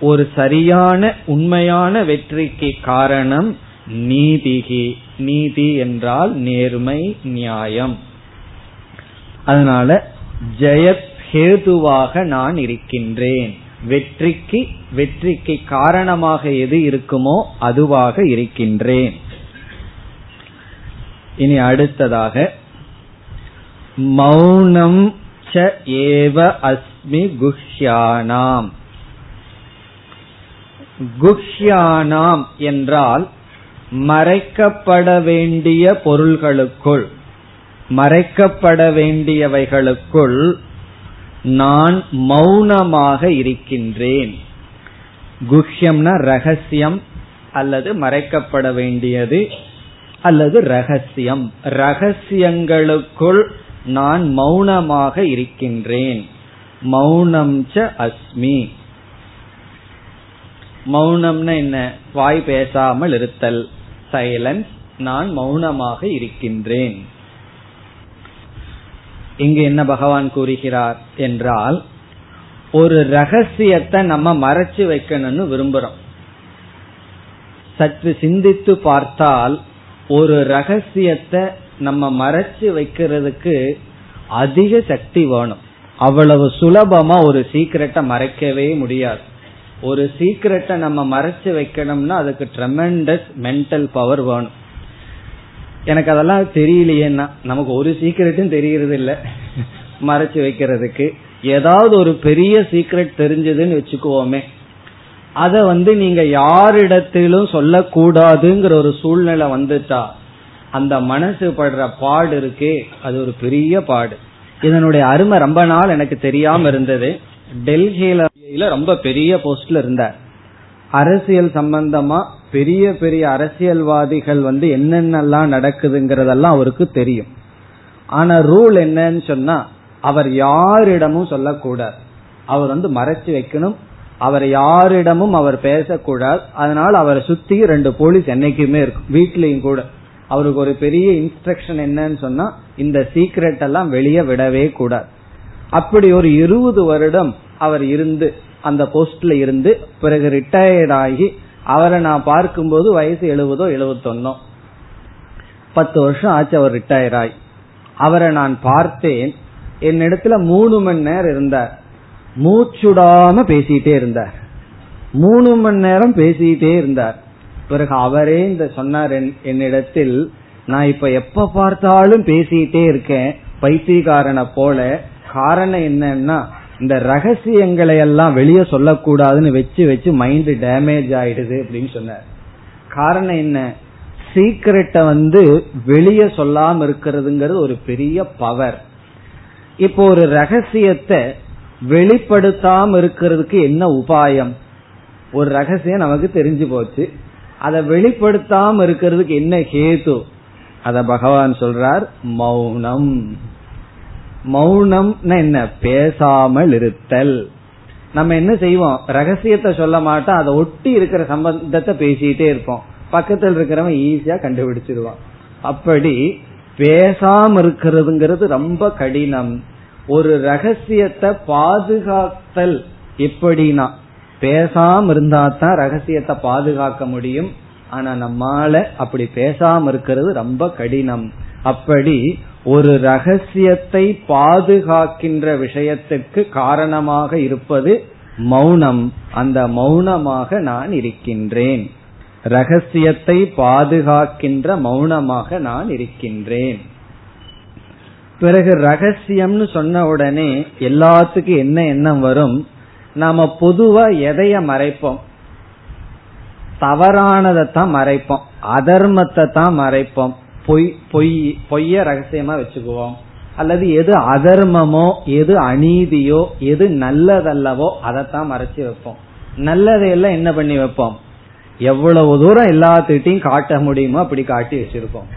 ஒரு சரியான உண்மையான வெற்றிக்கு காரணம் நீதிகி. நீதி என்றால் நேர்மை நியாயம். அதனால ஜெயத் ஹேதுவாக நான் இருக்கின்றேன். வெற்றிக்கு வெற்றிக்கு காரணமாக எது இருக்குமோ அதுவாக இருக்கின்றேன். இனி அடுத்ததாக மௌனம் ச ஏவ அஸ்மி குஹ்யானாம். குஹ்யானாம் என்றால் மறைக்கப்பட வேண்டிய பொருள்களுக்குள் மறைக்கப்பட வேண்டியவைகளுக்குள் நான் மௌனமாக இருக்கின்றேன். குஹ்யம்னா ரகசியம் அல்லது மறைக்கப்பட வேண்டியது அல்லது ரகசியம். ரகசியங்களுக்குள் நான் மௌனமாக இருக்கின்றேன். மௌனம் ச அஸ்மி. மௌனம்னா என்ன? வாய் பேசாமல் இருத்தல். சைலன்ஸ் நான் மௌனமாக இருக்கின்றேன். இங்கு என்ன பகவான் கூறுகிறார் என்றால் ஒரு ரகசியத்தை நம்ம மறைச்சு வைக்கணும்னு விரும்புறோம். சற்று சிந்தித்து பார்த்தால் ஒரு ரகசியத்தை நம்ம மறைச்சு வைக்கிறதுக்கு அதிக சக்தி வேணும். அவ்வளவு சுலபமா ஒரு சீக்கிரட்டை மறைக்கவே முடியாது. ஒரு சீக்கிரட்டை நம்ம மறைச்சு வைக்கணும்னா அதுக்கு ட்ரெமெண்டஸ் மென்டல் பவர் வேணும். எனக்கு அதெல்லாம் தெரியலையேன்னா நமக்கு ஒரு சீக்கிரட்டும் தெரியறது இல்லை. மறைச்சு வைக்கிறதுக்கு. ஏதாவது ஒரு பெரிய சீக்ரெட் தெரிஞ்சதுன்னு வச்சுக்குவோமே. அத வந்து நீங்க யாரிடத்திலும் சொல்லக்கூடாதுங்கிற ஒரு சூழ்நிலை வந்துட்டா அந்த மனசு படுற பாடு இருக்கே அது ஒரு பெரிய பாடு. இதனுடைய அருமை ரொம்ப நாள் எனக்கு தெரியாம இருந்தது. டெல்லியில ரொம்ப பெரிய போஸ்ட்ல இருந்தார். அரசியல் சம்பந்தமா பெரிய பெரிய அரசியல்வாதிகள் வந்து என்னென்னலாம் நடக்குதுங்கிறதெல்லாம் அவருக்கு தெரியும். ஆனா ரூல் என்னன்னு சொன்னா அவர் யாரிடமும் சொல்லக்கூடாது. அவர் வந்து மறைச்சு வைக்கணும். அவர் யாரிடமும் அவர் பேசக்கூடாது. அதனால அவரை சுத்தி ரெண்டு போலீஸ் என்னைக்குமே இருக்கும். வீட்லயும் கூட. அவருக்கு ஒரு பெரிய இன்ஸ்ட்ரக்ஷன் என்னன்னு சொன்னா இந்த சீக்ரெட் எல்லாம் வெளியே விடவே கூடாது. அப்படி ஒரு இருபது வருடம் அவர் இருந்து அந்த போஸ்ட்ல இருந்து பிறகு ரிட்டையர்ட் ஆகி அவரை நான் பார்க்கும்போது வயசு எழுபதோ எழுபத்தொன்னோ. பத்து வருஷம் ஆச்சு அவர் ரிட்டையர் ஆகி. அவரை நான் பார்த்தேன். என்னிடத்துல மூணு மணி நேரம் இருந்தார். மூச்சுடாம பேசிட்டே இருந்தார். மூணு மணி நேரம் பேசிட்டே இருந்தார். பிறகு அவரே இந்த சொன்னார் என்னிடத்தில் நான் இப்ப எப்ப பார்த்தாலும் பேசிட்டே இருக்கேன். பைத்தியக்காரனை போல காரணம் என்னன்னா இந்த ரகசியங்களை எல்லாம் வெளியே சொல்லக்கூடாதுன்னு வச்சு வச்சு மைண்ட் டேமேஜ் ஆயிடுது அப்படின்னு சொன்னார். காரணம் என்ன? சீக்கிரட்டை வந்து வெளியே சொல்லாம இருக்கிறதுங்கிறது ஒரு பெரிய பவர் இப்போ ஒரு ரகசியத்தை வெளிப்படுத்தாம இருக்கிறதுக்கு என்ன உபாயம்? ஒரு ரகசியம் நமக்கு தெரிஞ்சு போச்சு. அதை வெளிப்படுத்தாம இருக்கிறதுக்கு என்ன ஹேது? அத பகவான் சொல்றார் மௌனம். மௌனம் என்ன? பேசாமல் இருத்தல் நம்ம என்ன செய்வோம்? ரகசியத்தை சொல்ல மாட்டோம். அதை ஒட்டி இருக்கிற சம்பந்தத்தை பேசிட்டே இருப்போம். பக்கத்தில் இருக்கிறவன் ஈஸியா கண்டுபிடிச்சிருவான். அப்படி பேசாம இருக்கிறதுங்கிறது ரொம்ப கடினம். ஒரு ரகசியத்தை பாதுகாத்தல் எப்படின்னா பேசாம இருந்தா தான் ரகசியத்தை பாதுகாக்க முடியும். ஆனா நம்மால அப்படி பேசாம இருக்கிறது ரொம்ப கடினம். அப்படி ஒரு ரகசியத்தை பாதுகாக்கின்ற விஷயத்துக்கு காரணமாக இருப்பது மௌனம். அந்த மௌனமாக நான் இருக்கின்றேன். ரகசியத்தை பாதுகாக்கின்ற மௌனமாக நான் இருக்கின்றேன். பிறகு ரகசியம்னு சொன்ன உடனே எல்லாத்துக்கும் என்ன எண்ணம் வரும்? நாம பொதுவா எதைய மறைப்போம்? தவறானதைத்தான் மறைப்போம். அதர்மத்தை தான் மறைப்போம். பொய் பொய் பொய்ய ரகசியமா வச்சுக்குவோம். அல்லது எது அதர்மமோ எது அநீதியோ எது நல்லதல்லவோ அதைத்தான் மறைச்சு வைப்போம். நல்லதையெல்லாம் என்ன பண்ணி வைப்போம்? எவ்வளவு தூரம் எல்லாத்துட்டையும் காட்ட முடியுமோ அப்படி காட்டி வச்சிருப்போம்.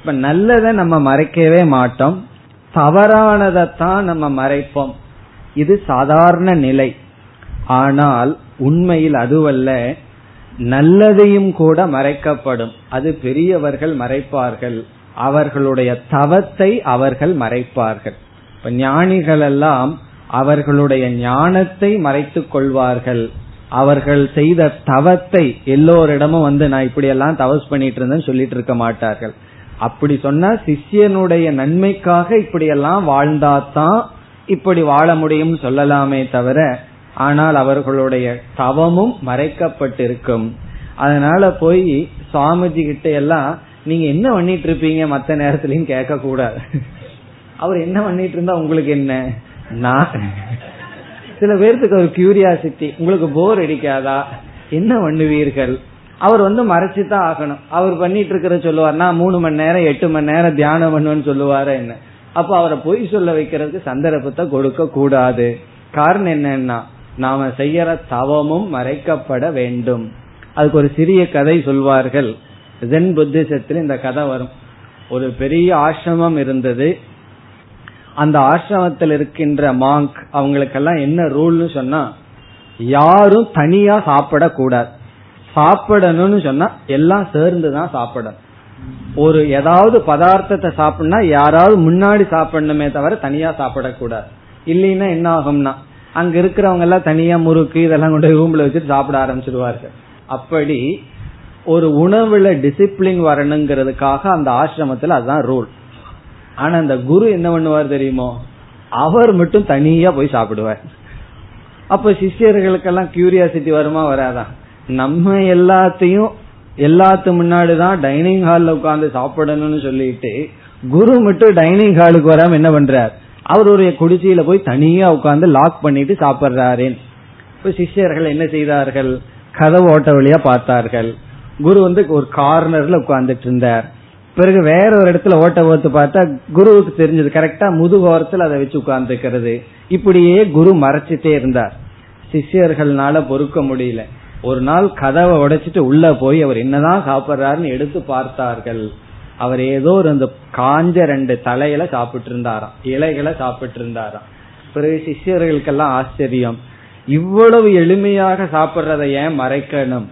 இப்ப நல்லதை நம்ம மறைக்கவே மாட்டோம். தவறானதைத்தான் நம்ம மறைப்போம். இது சாதாரண நிலை. ஆனால் உண்மையில் அதுவல்ல. நல்லதையும் கூட மறைக்கப்படும். அது பெரியவர்கள் மறைப்பார்கள். அவர்களுடைய தவத்தை அவர்கள் மறைப்பார்கள். இப்ப ஞானிகள் எல்லாம் அவர்களுடைய ஞானத்தை மறைத்துக் கொள்வார்கள். அவர்கள் செய்த தவத்தை எல்லோரிடமும் வந்து நான் இப்படி எல்லாம் தவஸ் பண்ணிட்டு இருந்தேன்னு சொல்லிட்டு இருக்க மாட்டார்கள். அப்படி சொன்னா சிஷ்யனுடைய நன்மைக்காக இப்படி எல்லாம் வாழ்ந்தாதான் இப்படி வாழ முடியும் சொல்லலாமே தவிர ஆனால் அவர்களுடைய தவமும் மறைக்கப்பட்டிருக்கும். அதனால போய் சுவாமிஜி கிட்ட எல்லாம் நீங்க என்ன பண்ணிட்டு இருப்பீங்க? மத்த நேரத்திலயும் கேட்க கூடாது அவர் என்ன பண்ணிட்டு இருந்தா உங்களுக்கு என்ன? நான். சில பேர்த்துக்கு ஒரு கியூரியாசிட்டி உங்களுக்கு போர் அடிக்காதா? என்ன பண்ணுவீர்கள்? அவர் வந்து மறைச்சுதான் ஆகணும். அவர் பண்ணிட்டு இருக்கிற சொல்லுவார். நான் மூணு மணி நேரம் எட்டு மணி நேரம் தியானம் பண்ணுவேன்னு சொல்லுவார என்ன? அப்ப அவரை பொய் சொல்ல வைக்கிறதுக்கு சந்தர்ப்பத்தை கொடுக்க கூடாது காரணம் என்னன்னா நாம செய்யற தவமும் மறைக்கப்பட வேண்டும். அதுக்கு ஒரு சிறிய கதை சொல்வார்கள். ஜென் புத்திசத்தில் இந்த கதை வரும். ஒரு பெரிய ஆசிரமம் இருந்தது. அந்த ஆசிரமத்தில் இருக்கின்ற மாங்க் அவங்களுக்கெல்லாம் என்ன ரூல்னு சொன்னா யாரும் தனியா சாப்பிடக்கூடாது. சாப்பிடணும்னு சொன்னா எல்லாம் சேர்ந்து தான் சாப்பிடணும். ஒரு ஏதாவது பதார்த்தத்தை சாப்பிடணும்னா யாராவது முன்னாடி சாப்பிடணுமே தவிர தனியா சாப்பிடக்கூடாது. இல்லைன்னா என்ன ஆகும்னா அங்க இருக்கிறவங்க எல்லாம் தனியா முறுக்கு இதெல்லாம் கொண்டு ரூம்ல வச்சுட்டு சாப்பிட ஆரம்பிச்சிருவார்கள். அப்படி ஒரு உணவுல டிசிப்ளின் வரணுங்கிறதுக்காக அந்த ஆசிரமத்துல அதுதான் ரூல் ஆனா அந்த குரு என்ன பண்ணுவார் தெரியுமோ? அவர் மட்டும் தனியா போய் சாப்பிடுவார். அப்ப சிஷியர்களுக்கெல்லாம் கியூரியாசிட்டி வருமா வராதான் நம்ம எல்லாத்தையும் எல்லாத்து முன்னாடிதான் டைனிங் ஹால்ல உட்காந்து சாப்பிடணும்னு சொல்லிட்டு குரு மட்டும் டைனிங் ஹாலுக்கு வராம என்ன பண்றார்? அவருடைய குடிசையில போய் தனியா உட்காந்து லாக் பண்ணிட்டு சாப்பிடுறாரேன். இப்ப சிஷ்யர்கள் என்ன செய்தார்கள்? கதவு ஓட்ட வழியா பார்த்தார்கள். குரு வந்து ஒரு கார்னர்ல உட்கார்ந்துட்டு இருந்தார். பிறகு வேற ஒரு இடத்துல ஓட்ட ஓத்து பார்த்தா குருவுக்கு தெரிஞ்சது. கரெக்டா முதுகோரத்தில் அதை வச்சு உட்கார்ந்துக்கிறது இப்படியே குரு மறைச்சிட்டே இருந்தார். சிஷியர்கள்னால பொறுக்க முடியல. ஒரு நாள் கதவை உடைச்சிட்டு உள்ள போய் அவர் என்னதான் சாப்பிட்றாருன்னு எடுத்து பார்த்தார்கள். அவர் ஏதோ ஒரு அந்த காஞ்ச ரெண்டு தலையில சாப்பிட்டு இருந்தாராம் இலைகளை சாப்பிட்டு இருந்தாராம் பிறகு சிஷ்யர்களுக்கெல்லாம் ஆச்சரியம். இவ்வளவு எளிமையாக சாப்பிட்றத ஏன் மறைக்கணும்?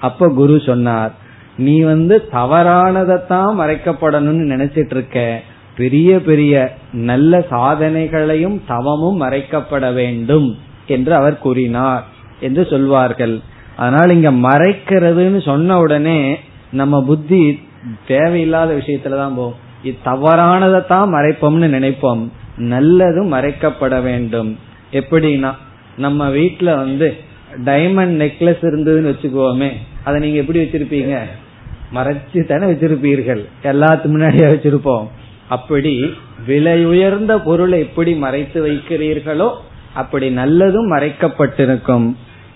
அப்ப குரு சொன்னார் நீ வந்து தவறானதைத்தான் மறைக்கப்படணும்னு நினைச்சிட்டு இருக்க பெரிய பெரிய நல்ல சாதனைகளையும் தவமும் மறைக்கப்பட வேண்டும் என்று அவர் கூறினார் என்று சொல்வார்கள். அதனால் இங்க மறைக்கிறதுன்னு சொன்ன உடனே நம்ம புத்தி தேவையில்லாத விஷயத்துலதான் போகும். இது தவறானதைத்தான் மறைப்போம்னு நினைப்போம். நல்லதும் மறைக்கப்பட வேண்டும். எப்படின்னா நம்ம வீட்டுல வந்து டைமண்ட் நெக்லஸ் இருந்ததுன்னு வச்சுக்கோமே அதை நீங்க எப்படி வச்சிருப்பீங்க? மறைச்சு தானே வச்சிருப்பீர்கள். எல்லாத்து முன்னாடியே வச்சிருப்போம். அப்படி விலை உயர்ந்த பொருளை எப்படி மறைத்து வைக்கிறீர்களோ அப்படி நல்லதும் மறைக்கப்பட்டிருக்கும்.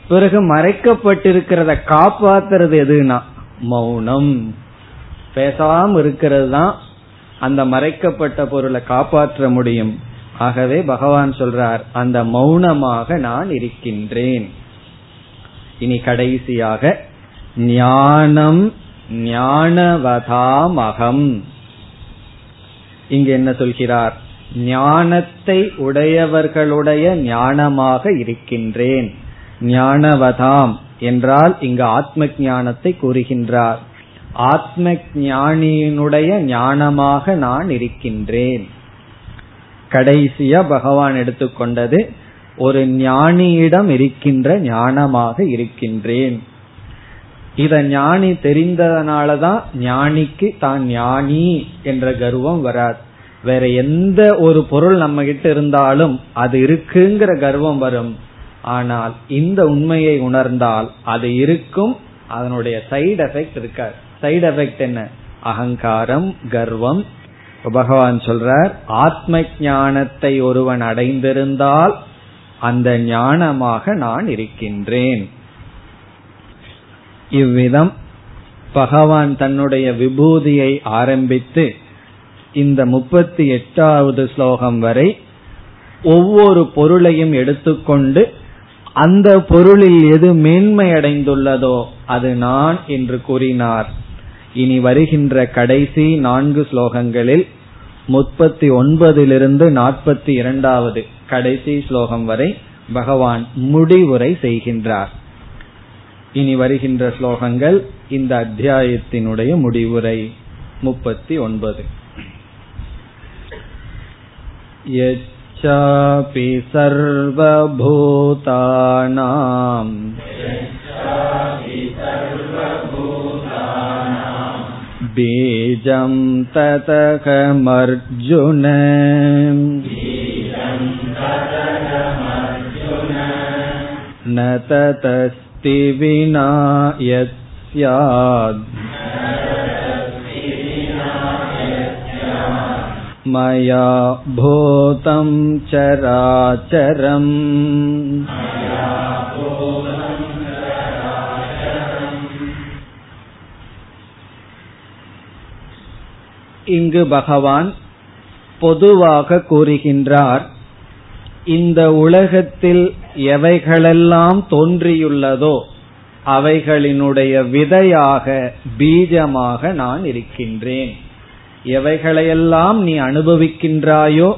பிறகு மறைக்கப்பட்டிருக்கிறத காப்பாத்துறது எதுனா மௌனம். பேசாம இருக்கிறது தான் அந்த மறைக்கப்பட்ட பொருளை காப்பாற்ற முடியும். ஆகவே பகவான் சொல்றார் அந்த மௌனமாக நான் இருக்கின்றேன். இனி கடைசியாக ஞானம் ஞானவதாமகம். இங்கு என்ன சொல்கிறார் ஞானத்தை உடையவர்களுடைய ஞானமாக இருக்கின்றேன். ஞானவதாம் என்றால் இங்கு ஆத்ம ஞானத்தை கூறுகின்றார். ஆத்ம ஞானியினுடைய ஞானமாக நான் இருக்கின்றேன். கடைசியா பகவான் எடுத்துக்கொண்டது ஒரு ஞானியிடம் இருக்கின்ற ஞானமாக இருக்கின்றேன். இத ஞானி தெரிந்ததனாலதான் ஞானிக்கு தான் ஞானி என்ற கர்வம் வராது. வேற எந்த ஒரு பொருள் நம்ம கிட்ட இருந்தாலும் அது இருக்குங்கிற கர்வம் வரும். ஆனால் இந்த உண்மையை உணர்ந்தால் அது இருக்கும் அதனுடைய சைடு எஃபெக்ட் இருக்காது. சைடு எஃபெக்ட் என்ன? அகங்காரம் கர்வம். பகவான் சொல்றார் ஆத்ம ஞானத்தை ஒருவன் அடைந்திருந்தால் அந்த ஞானமாக நான் இருக்கின்றேன். இவ்விதம் பகவான் தன்னுடைய விபூதியை ஆரம்பித்து இந்த முப்பத்தி எட்டாவது ஸ்லோகம் வரை ஒவ்வொரு பொருளையும் எடுத்துக்கொண்டு அந்த பொருளில் எது மேன்மை அடைந்துள்ளதோ அது நான் என்று கூறினார். இனி வருகின்ற கடைசி நான்கு ஸ்லோகங்களில் முப்பத்தி ஒன்பதிலிருந்து நாற்பத்தி இரண்டாவது கடைசி ஸ்லோகம் வரை பகவான் முடிவுரை செய்கின்றார் இனி வருகின்ற ஸ்லோகங்கள் இந்த அத்தியாயத்தினுடைய முடிவுரை முப்பத்தி ஒன்பது यच्चापि सर्वभूतानाम् बीजं ततकमर्जुन न ततस्ति विना यत् स्यात् मया भूतं चराचरम् இங்கு பகவான் பொதுவாக கூறுகின்றார் இந்த உலகத்தில் எவைகளெல்லாம் தோன்றியுள்ளதோ அவைகளினுடைய விதையாக பீஜமாக நான் இருக்கின்றேன். எவைகளையெல்லாம் நீ அனுபவிக்கின்றாயோ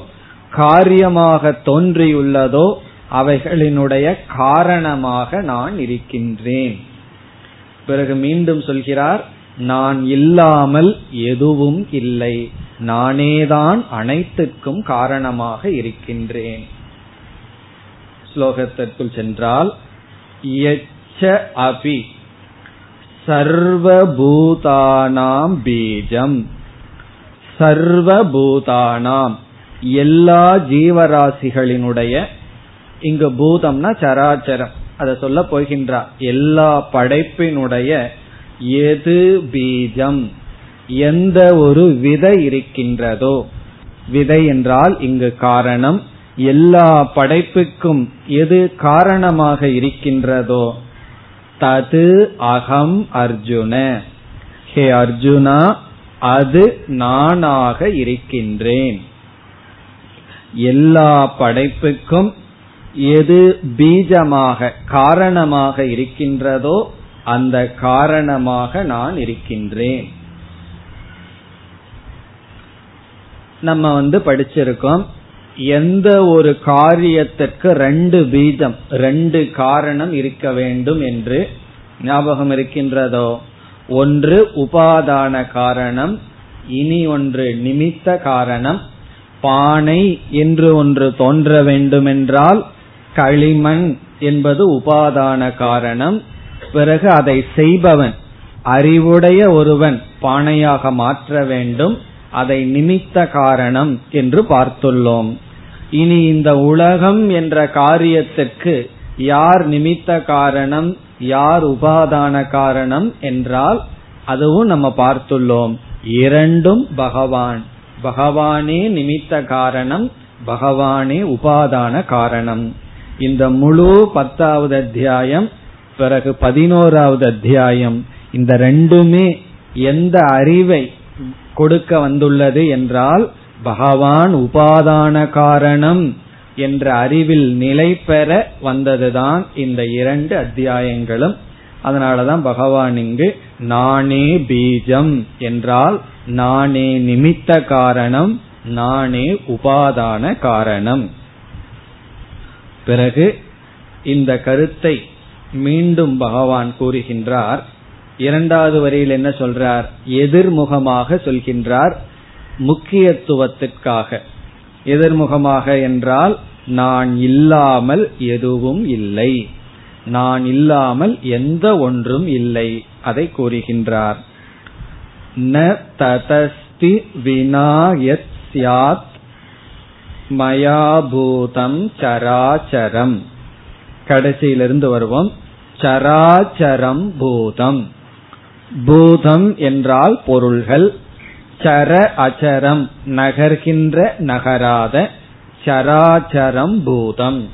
காரியமாக தோன்றியுள்ளதோ அவைகளினுடைய காரணமாக நான் இருக்கின்றேன். பிறகு மீண்டும் சொல்கிறார் நான் இல்லாமல் எதுவும் இல்லை. நானேதான் அனைத்துக்கும் காரணமாக இருக்கின்றேன். ஸ்லோகத்திற்குள் சென்றால் எச்ச அபி சர்வபூதானாம் பீஜம். சர்வபூதானாம். எல்லா ஜீவராசிகளினுடைய இங்கு பூதம்னா சராச்சரம் அதை சொல்ல போகின்றார் எல்லா படைப்பினுடைய எது பீஜம்? எந்த ஒரு விதை இருக்கின்றதோ. விதை என்றால் இங்கு காரணம். எல்லா படைப்புக்கும் எது காரணமாக இருக்கின்றதோ. தது அகம் அர்ஜுன. ஹே அர்ஜுனா அது நானாக இருக்கின்றேன். எல்லா படைப்புக்கும் எது பீஜமாக காரணமாக இருக்கின்றதோ அந்த காரணமாக நான் இருக்கின்றேன். நம்ம வந்து படிச்சிருக்கோம் எந்த ஒரு காரியத்திற்கு ரெண்டு பீஜம் ரெண்டு காரணம் இருக்க வேண்டும் என்று ஞாபகம் இருக்கின்றதோ? ஒன்று உபாதான காரணம் இனி ஒன்று நிமித்த காரணம். பானை என்று ஒன்று தோன்ற வேண்டுமென்றால் களிமண் என்பது உபாதான காரணம். பிறகு அதை செய்பவன் அறிவுடைய ஒருவன் பானையாக மாற்ற வேண்டும். அதை நிமித்த காரணம் என்று பார்த்துள்ளோம். இனி இந்த உலகம் என்ற காரியத்திற்கு யார் நிமித்த காரணம் யார் உபாதான காரணம் என்றால் அதுவும் நம்ம பார்த்துள்ளோம். இரண்டும் பகவான். பகவானே நிமித்த காரணம் பகவானே உபாதான காரணம். இந்த முழு பத்தாவது அத்தியாயம் பிறகு பதினோராவது அத்தியாயம். இந்த ரெண்டுமே எந்த அறிவை கொடுக்க வந்துள்ளது என்றால் பகவான் உபாதான காரணம் என்ற அறிவில் நிலை பெற வந்ததுதான் இந்த இரண்டு அத்தியாயங்களும். அதனாலதான் பகவான் இங்கு நானே பீஜம் என்றால் நானே நிமித்த காரணம் நானே உபாதான காரணம். பிறகு இந்த கருத்தை மீண்டும் பகவான் கூறுகின்றார். இரண்டாவது வரியில் என்ன சொல்றார்? எதிர்முகமாக சொல்கின்றார். முக்கியத்துவத்திற்காக. எதிர்முகமாக என்றால் நான் இல்லாமல் எதுவும் இல்லை. நான் இல்லாமல் எந்த ஒன்றும் இல்லை. அதை கூறுகின்றார். ந ததஸ்தி வினாயத் சியாத் மயாபூதம் சராச்சரம். கடைசியிலிருந்து வருவோம். சராச்சரம் பூதம். பூதம் என்றால் பொருள்கள். சர அச்சரம் நகர்கின்ற நகராத சராச்சரம் பூதம்.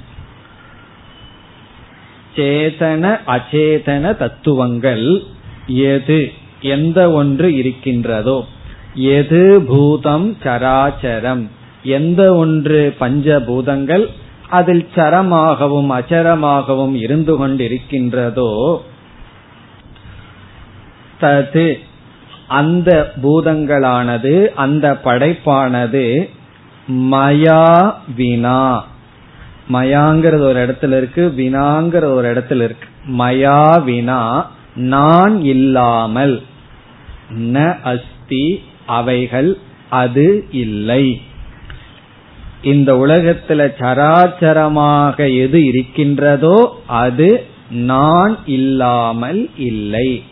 சேதன அச்சேதன தத்துவங்கள் எது எந்த ஒன்று இருக்கின்றதோ எது பூதம் சராச்சரம் எந்த ஒன்று பஞ்சபூதங்கள் அதில் சரமாகவும் அச்சரமாகவும் இருந்து கொண்டிருக்கின்றதோ தது அந்த பூதங்களானது அந்த படைப்பானது மயா வினா. மயாங்கிறது ஒரு இடத்துல இருக்கு வினாங்கிற ஒரு இடத்துல இருக்கு. மயா வினா நான் இல்லாமல். ந அஸ்தி அவைகள் அது இல்லை. இந்த உலகத்துல சராச்சரமாக எது இருக்கின்றதோ அது நான் இல்லாமல் இல்லை.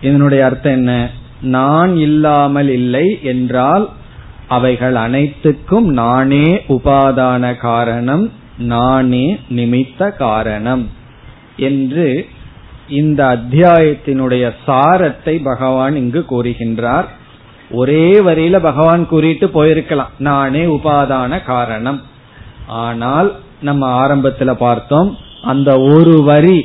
இதனுடைய அர்த்தம் என்ன? நான் இல்லாமல் இல்லை என்றால் அவைகள் அனைத்துக்கும் நானே உபாதான காரணம் நானே நிமித்த காரணம் என்று இந்த அத்தியாயத்தினுடைய சாரத்தை பகவான் இங்கு கூறுகின்றார். ஒரே வரியில பகவான் கூறிட்டு போயிருக்கலாம். நானே உபாதான காரணம். ஆனால் நம்ம ஆரம்பத்துல பார்த்தோம் அந்த ஒரு வரி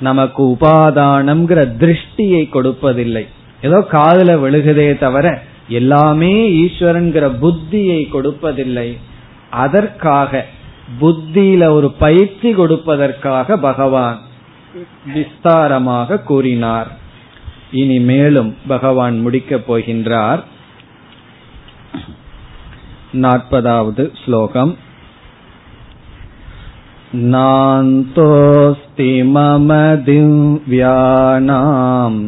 நமக்கு உபாதானம்ங்கிற திருஷ்டியை கொடுப்பதில்லை. ஏதோ காதல விழுகுதே தவிர எல்லாமே ஈஸ்வரன்கிற புத்தியை கொடுப்பதில்லை. அதற்காக புத்தியில ஒரு பயிற்சி கொடுப்பதற்காக பகவான் விஸ்தாரமாக கூறினார். இனி மேலும் பகவான் முடிக்கப் போகின்றார் நாற்பதாவது ஸ்லோகம் नान्तोऽस्ति मम दिव्यानाम्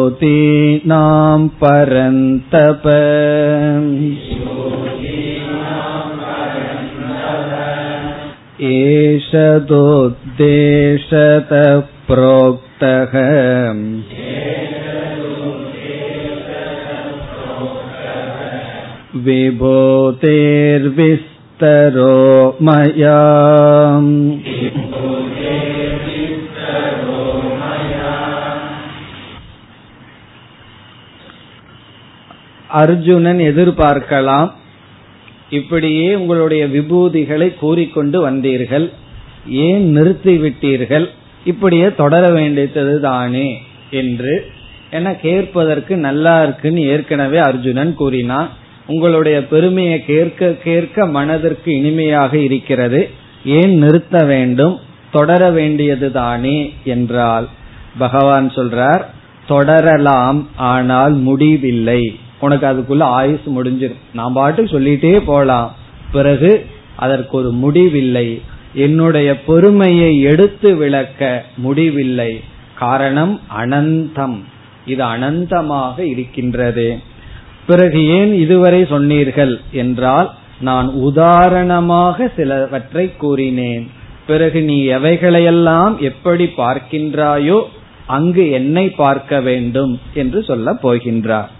विभूतीनां परन्तप एषदोद्देशतः प्रोक्तः विभूतेर्विस्तरो मया அர்ஜுனன் எதிர்பார்க்கலாம் இப்படியே உங்களுடைய விபூதிகளை கூறிக்கொண்டு வந்தீர்கள். ஏன் நிறுத்திவிட்டீர்கள்? இப்படியே தொடர வேண்டியது தானே என்று என கேட்பதற்கு நல்லா இருக்குன்னு ஏற்கனவே அர்ஜுனன் கூறினான். உங்களுடைய பெருமையை கேட்க கேட்க மனதிற்கு இனிமையாக இருக்கிறது. ஏன் நிறுத்த வேண்டும்? தொடர வேண்டியது தானே என்றால் பகவான் சொல்றார் தொடரலாம் ஆனால் முடிவில்லை. உனக்கு அதுக்குள்ள ஆயுசு முடிஞ்சிடும் நான் பாட்டு சொல்லிட்டே போலாம். பிறகு அதற்கு ஒரு முடிவில்லை. என்னுடைய பொறுமையை எடுத்து விளக்க முடிவில்லை. காரணம் அனந்தம். இது அனந்தமாக இருக்கின்றது. பிறகு ஏன் இதுவரை சொன்னீர்கள் என்றால் நான் உதாரணமாக சிலவற்றை கூறினேன். பிறகு நீ எவைகளையெல்லாம் எப்படி பார்க்கின்றாயோ அங்கு என்னை பார்க்க வேண்டும் என்று சொல்ல போகின்றார்.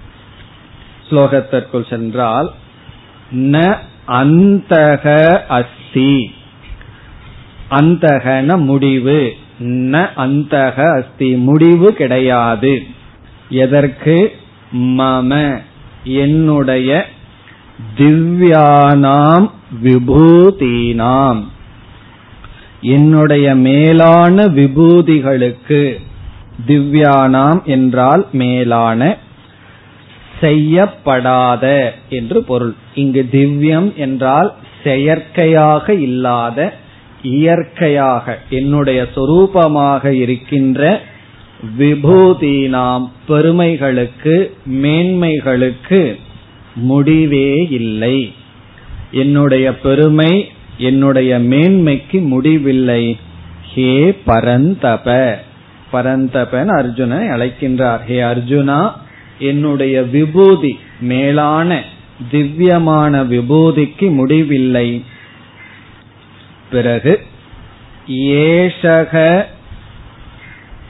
ஸ்லோகத்திற்குள் சென்றால் ந அந்தக அஸ்தி. அந்தகன முடிவு. ந அந்தக அஸ்தி. முடிவு கிடையாது. எதற்கு? மம. என்னுடைய திவ்யானாம் விபூதீனாம். என்னுடைய மேலான விபூதிகளுக்கு திவ்யானாம் என்றால் மேலான செய்யப்படாத என்று பொருள். இங்கு திவ்யம் என்றால் செயற்கையாக இல்லாத இயற்கையாக என்னுடைய சொரூபமாக இருக்கின்ற விபூதீனாம் பெருமைகளுக்கு மேன்மைகளுக்கு முடிவே இல்லை. என்னுடைய பெருமை என்னுடைய மேன்மைக்கு முடிவில்லை. ஹே பரந்தப. பரந்தபன் அர்ஜுனனை அழைக்கின்றார். ஹே அர்ஜுனா என்னுடைய விபூதி மேலான திவ்யமான விபூதிக்கு முடிவில்லை. பிறகு ஏஷக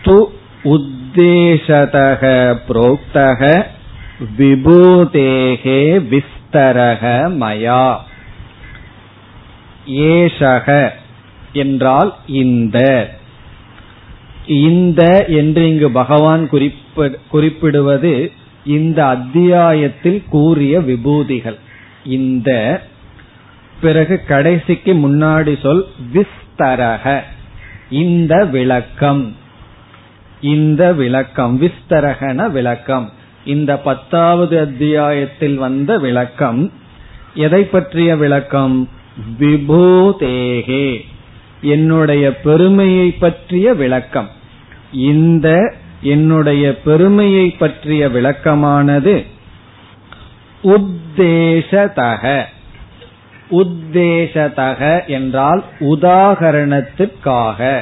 து உத்தேசதக புரோக்தக விபூதேகே விஸ்தரக மயா. ஏஷக என்றால் இந்த. இந்த என்று இங்கு பகவான் குறிப்பிடுவது இந்த அத்தியாயத்தில் கூறிய விபூதிகள். இந்த பிறகு கடைசிக்கு முன்னாடி சொல் விஸ்தரக. இந்த விளக்கம். இந்த விளக்கம். விஸ்தரகன விளக்கம். இந்த பத்தாவது அத்தியாயத்தில் வந்த விளக்கம். எதை பற்றிய விளக்கம்? விபூதேகே. என்னுடைய பெருமையை பற்றிய விளக்கம். இந்த என்னுடைய பெருமையை பற்றிய விளக்கமானது உத்தேசதக. உத்தேசதக என்றால் உதாகரணத்திற்காக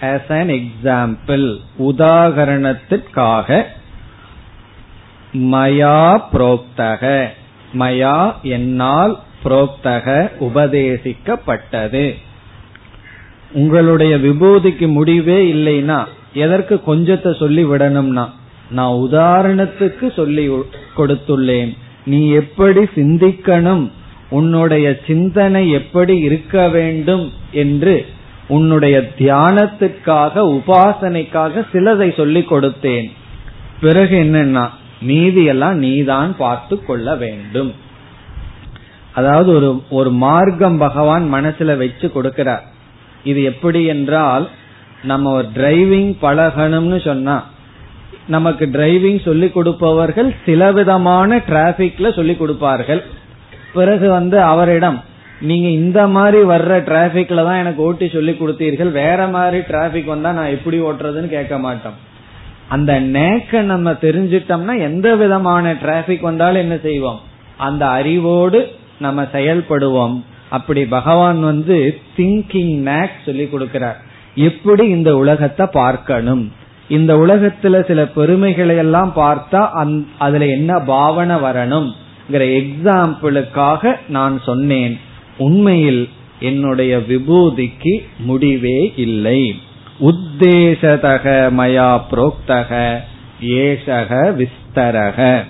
as an எக்ஸாம்பிள் உதாகரணத்திற்காக மயா புரோக்தக. மயா என்னால் புரோக்தக உபதேசிக்கப்பட்டது. உங்களுடைய விபூதிக்கு முடிவே இல்லைன்னா எதற்கு கொஞ்சத்தை சொல்லி விடணும்னா நான் உதாரணத்துக்கு சொல்லி கொடுத்துள்ளேன். நீ எப்படி சிந்திக்கணும்? உன்னுடைய சிந்தனை எப்படி இருக்க வேண்டும் என்று உன்னுடைய தியானத்துக்காக உபாசனைக்காக சிலதை சொல்லிக் கொடுத்தேன். பிறகு என்னன்னா நீதியெல்லாம் நீதான் பார்த்து கொள்ள வேண்டும். அதாவது ஒரு ஒரு மார்க்கம் பகவான் மனசுல வச்சு கொடுக்கிறார். இது எப்படி என்றால் நம்ம ஒரு டிரைவிங் பழகணும்னு சொன்னா நமக்கு டிரைவிங் சொல்லிக் கொடுப்பவர்கள் சில விதமான டிராபிக்ல சொல்லிக் கொடுப்பார்கள். பிறகு வந்து அவரிடம் நீங்க இந்த மாதிரி வர்ற டிராபிக்ல தான் எனக்கு ஓட்டி சொல்லி கொடுத்தீர்கள். வேற மாதிரி டிராபிக் வந்தா நான் எப்படி ஓட்டுறதுன்னு கேட்க மாட்டோம். அந்த நேக்க நம்ம தெரிஞ்சிட்டோம்னா எந்த விதமான டிராபிக் வந்தாலும் என்ன செய்வோம்? அந்த அறிவோடு நம்ம செயல்படுவோம். அப்படி பகவான் வந்து திங்கிங் நேக் சொல்லி கொடுக்கிறார். எப்படி இந்த உலகத்தை பார்க்கணும்? இந்த உலகத்துல சில பெருமைகளை எல்லாம் பார்த்தா அதுல என்ன பாவனை வரணும் எக்ஸாம்பிளுக்காக நான் சொன்னேன். உண்மையில் என்னுடைய விபூதிக்கு முடிவே இல்லை. உத்தேசதக மயா புரோக்தக ஏசக விஸ்தரக.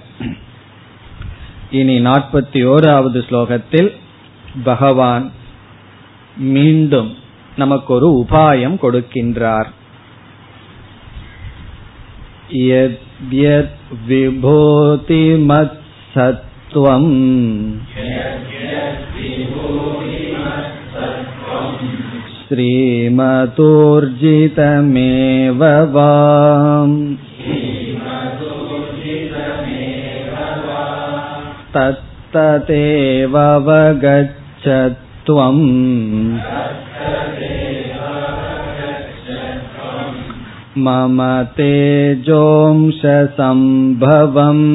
இனி நாற்பத்தி ஓராவது ஸ்லோகத்தில் பகவான் மீண்டும் நமக்கு ஒரு உபாயம் கொடுக்கின்றார் यद्यद् विभूतिमत्सत्त्वम् श्रीमतोर्जितमेव वा तत्तदेवगच्छत्वम् मम तेजोंश सम्भवम्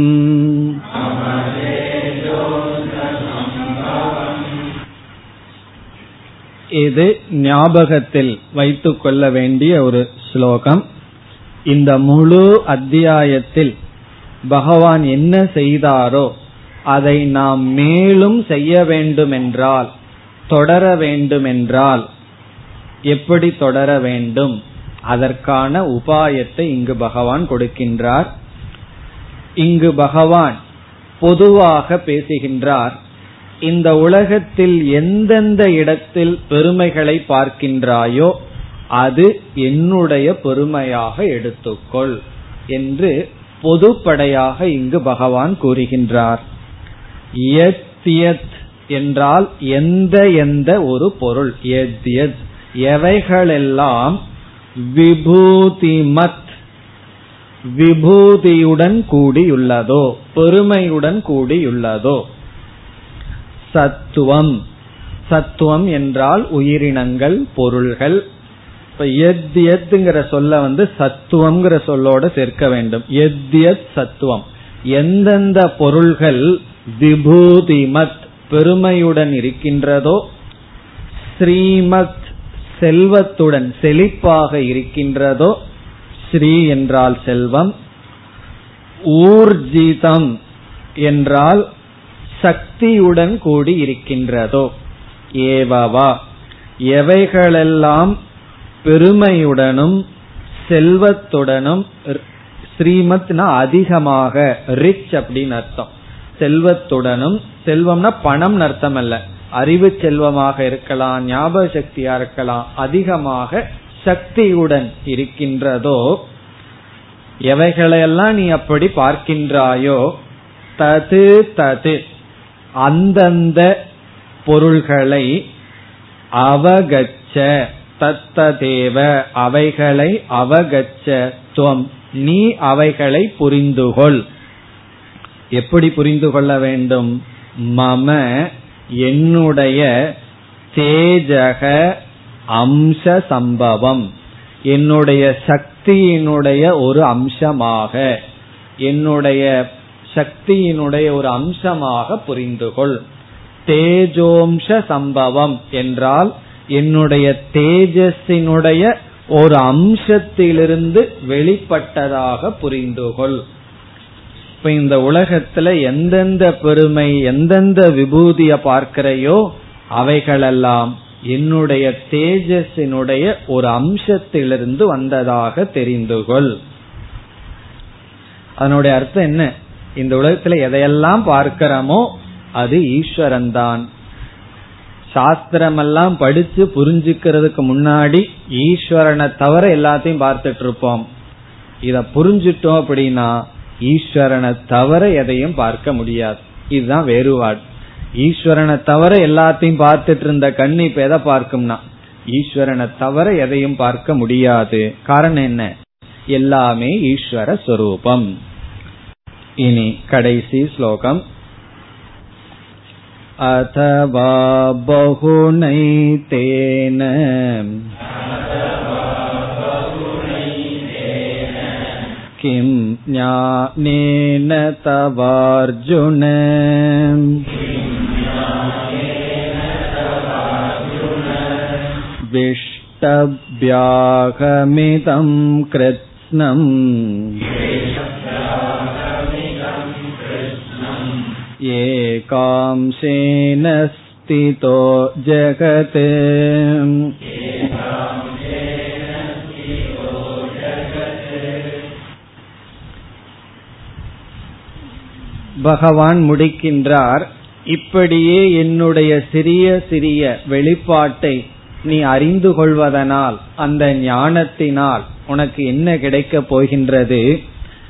இது ஞாபகத்தில் வைத்துக் கொள்ள வேண்டிய ஒரு ஸ்லோகம் இந்த முழு அத்தியாயத்தில் பகவான் என்ன செய்தாரோ அதை நாம் மேலும் செய்ய வேண்டுமென்றால் தொடர வேண்டுமென்றால் எப்படி தொடர வேண்டும்? அதற்கான உபாயத்தை இங்கு பகவான் கொடுக்கின்றார். இங்கு பகவான் பொதுவாக பேசுகின்றார் இந்த உலகத்தில் எந்தெந்த இடத்தில் பெருமைகளை பார்க்கின்றாயோ அது என்னுடைய பெருமையாக எடுத்துக்கொள் என்று பொதுப்படையாக இங்கு பகவான் கூறுகின்றார். என்றால் எந்த எந்த ஒரு பொருள். எத் எத். எவைகளெல்லாம் விபூதிமத் விபூதியுடன் கூடியுள்ளதோ பெருமையுடன் கூடியுள்ளதோ. சத்துவம். சத்துவம் என்றால் உயிரினங்கள் பொருள்கள். இப்ப எத் எத்துங்கிற சொல்ல வந்து சத்துவம்ங்கிற சொல்லோட சேர்க்க வேண்டும். எத் எத் சத்துவம். எந்தெந்த பொருள்கள் விபூதிமத் பெருமையுடன் இருக்கின்றதோ ஸ்ரீமத் செல்வத்துடன் செழிப்பாக இருக்கின்றதோ ஸ்ரீ என்றால் செல்வம் ஊர்ஜிதம் என்றால் சக்தியுடன் கூடி இருக்கின்றதோ ஏவவா. எவைகளெல்லாம் பெருமையுடனும் செல்வத்துடனும் ஸ்ரீமத்னா அதிகமாக ரிச் அப்படின்னு அர்த்தம். செல்வத்துடனும் செல்வம்னா பணம் அர்த்தம் அல்ல அறிவு செல்வமாக இருக்கலாம் ஞாபக சக்தியா இருக்கலாம் அதிகமாக சக்தியுடன் இருக்கின்றதோ எவைகளையெல்லாம் நீ அப்படி பார்க்கின்றாயோ தது தது அந்தந்த பொருள்களை அவகச்ச தத்ததேவ அவைகளை அவகச்ச துவம். நீ அவைகளை புரிந்துகொள். எப்படி புரிந்து கொள்ள வேண்டும்? மம என்னுடைய தேஜக அம்ச சம்பவம். என்னுடைய சக்தியினுடைய ஒரு அம்சமாக. என்னுடைய சக்தியினுடைய ஒரு அம்சமாக புரிந்துகொள் தேஜோம்ச சம்பவம் என்றால் என்னுடைய தேஜஸினுடைய ஒரு அம்சத்திலிருந்து வெளிப்பட்டதாக புரிந்துகொள் இப்ப இந்த உலகத்துல எந்தெந்த பெருமை எந்தெந்த விபூதிய பார்க்கிறையோ அவைகளெல்லாம் என்னுடைய தேஜஸினுடைய ஒரு அம்சத்திலிருந்து வந்ததாக தெரிந்துகொள் அதனுடைய அர்த்தம் என்ன? இந்த உலகத்துல எதையெல்லாம் பார்க்கிறோமோ அது ஈஸ்வரன் தான் சாஸ்திரமெல்லாம் படிச்சு புரிஞ்சுக்கிறதுக்கு முன்னாடி ஈஸ்வரனை தவிர எல்லாத்தையும் பார்த்துட்டு இருப்போம். இத புரிஞ்சிட்டோம் அப்படின்னா ஈஸ்வரனை தவிர எதையும் பார்க்க முடியாது இதுதான் வேறுபாடு ஈஸ்வரனை தவிர எல்லாத்தையும் பார்த்துட்டு இருந்த கண்ணு இப்ப எதை பார்க்கும்னா ஈஸ்வரனை தவிர எதையும் பார்க்க முடியாது காரணம் என்ன எல்லாமே ஈஸ்வர ஸ்வரூபம் இனி கடைசி ஸ்லோகம் अथवा बहुनैतेन किं ज्ञानेन तवार्जुन विष्टभ्याहमिदं कृत्स्नम् कृत्स्नम् एकांशेन स्थितो जगत् பகவான் முடிக்கின்றார். இப்படியே என்னுடைய சிறிய சிறிய வெளிப்பாட்டை நீ அறிந்து கொள்வதனால் அந்த ஞானத்தினால் உனக்கு என்ன கிடைக்கப் போகின்றது?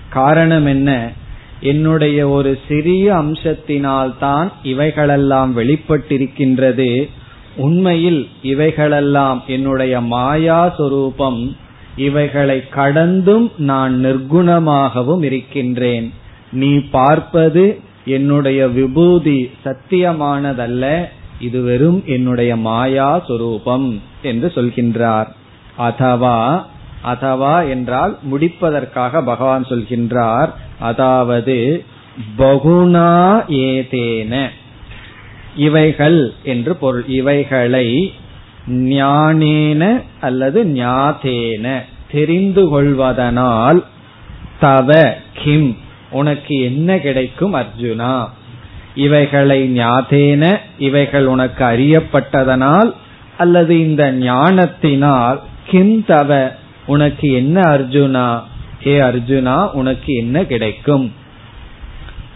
காரணம் என்ன? என்னுடைய ஒரு சிறிய அம்சத்தினால் தான் இவைகளெல்லாம் வெளிப்பட்டிருக்கின்றது. உண்மையில் இவைகளெல்லாம் என்னுடைய மாயா சொரூபம். இவைகளை கடந்தும் நான் நிர்குணமாகவும் இருக்கின்றேன். நீ பார்ப்பது என்னுடைய விபூதி சத்தியமானதல்ல இது வெறும் என்னுடைய மாயா சொரூபம் என்று சொல்கின்றார். அதவா அதவா என்றால் முடிப்பதற்காக பகவான் சொல்கின்றார். அதாவது பகுணா ஏதேன. இவைகள் என்று பொருள். இவைகளை ஞானேன அல்லது ஞாதேன தெரிந்து கொள்வதனால் தவ கிம் உனக்கு என்ன கிடைக்கும் அர்ஜுனா? இவைகளை ஞாதேன இவைகள் உனக்கு அறியப்பட்டதனால் அல்லது இந்த ஞானத்தினால் கிந்தவ உனக்கு என்ன அர்ஜுனா? ஏ அர்ஜுனா உனக்கு என்ன கிடைக்கும்?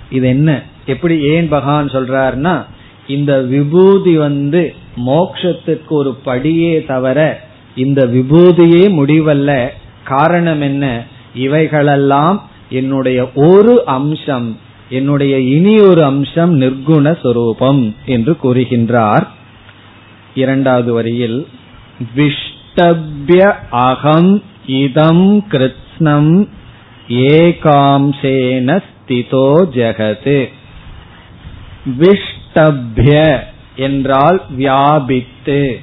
இது என்ன? எப்படி ஏன் பகவான் சொல்றாருன்னா இந்த விபூதி வந்து மோக்ஷத்துக்கு ஒரு படியே தவிர இந்த விபூதியே முடிவல்ல. காரணம் என்ன? இவைகளெல்லாம் என்னுடைய ஒரு அம்சம் என்னுடைய இனி ஒரு அம்சம் நிர்குண சொரூபம் என்று கூறுகின்றார். இரண்டாவது வரியில் விஷ்டபிய அகம் இதம் கிருத்னம் ஏகாம்சேன ஸ்திதோ ஜெகது. விஷ்டபிய என்றால் வியாபித்து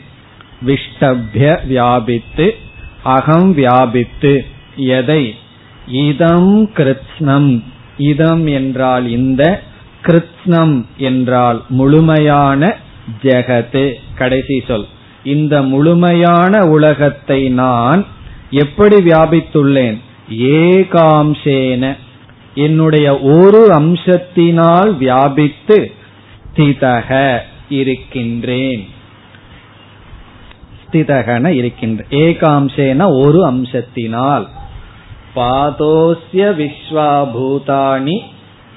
விஷ்டபிய வியாபித்து அகம் வியாபித்து எதை? இதம் கிருத்னம். இதம் என்றால் இந்த கிருத்னம் என்றால் முழுமையான ஜெகத்து கடைசி சொல். இந்த முழுமையான உலகத்தை நான் எப்படி வியாபித்துள்ளேன்? ஏகாம்சேன. என்னுடைய ஒரு அம்சத்தினால் வியாபித்து ஸ்திதக இருக்கின்றேன். ஸ்திதகன இருக்கின்ற ஏகாம்சேன ஒரு அம்சத்தினால். பாதோஸ்ய விஸ்வாபூதானி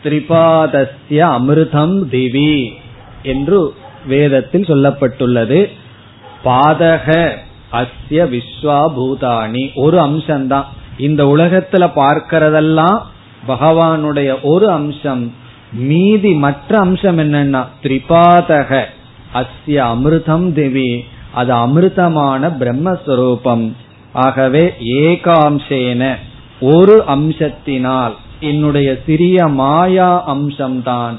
திரிபாதஸ்ய அமிர்தம் திவி என்று வேதத்தில் சொல்லப்பட்டுள்ளது. பாதக அஸ்ய விஸ்வாபூதானி ஒரு அம்சம்தான் இந்த உலகத்துல பார்க்கிறதெல்லாம் பகவானுடைய ஒரு அம்சம். மீதி மற்ற அம்சம் என்னன்னா திரிபாதக அஸ்ய அமிர்தம் திவி. அது அமிர்தமான பிரம்மஸ்வரூபம். ஆகவே ஏகாம்சேன ஒரு அம்சத்தினால் என்னுடைய சிறிய மாயா அம்சம்தான்.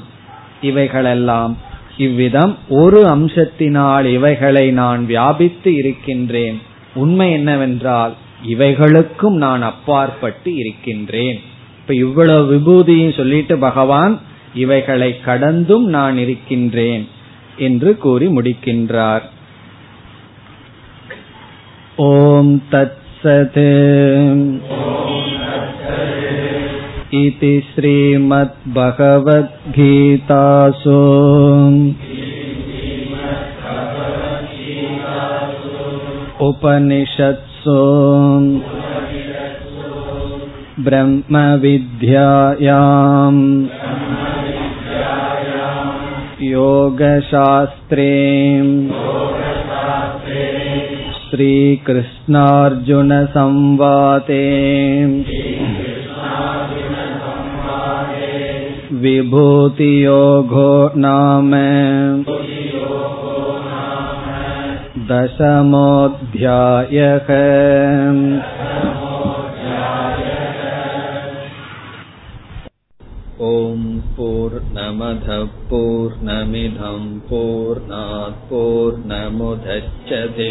இவைகளெல்லாம் இவ்விதம் ஒரு அம்சத்தினால் இவைகளை நான் வியாபித்து இருக்கின்றேன். உண்மை என்னவென்றால் இவைகளுக்கும் நான் அப்பாற்பட்டு இருக்கின்றேன். இப்ப இவ்வளவு விபூதியும் சொல்லிட்டு பகவான் இவைகளை கடந்தும் நான் இருக்கின்றேன் என்று கூறி முடிக்கின்றார். ஓம் தத் सत् इति श्रीमद्भगवद्गीतासु उपनिषत्सु ब्रह्मविद्यायाम् योगशास्त्रे श्रीकृष्णार्जुनसंवादे विभूतियोगो नाम दशमोऽध्यायः ॐ पूर्णमधः पूर्णमिधम् पूर्णात् पूर्णमुदच्छते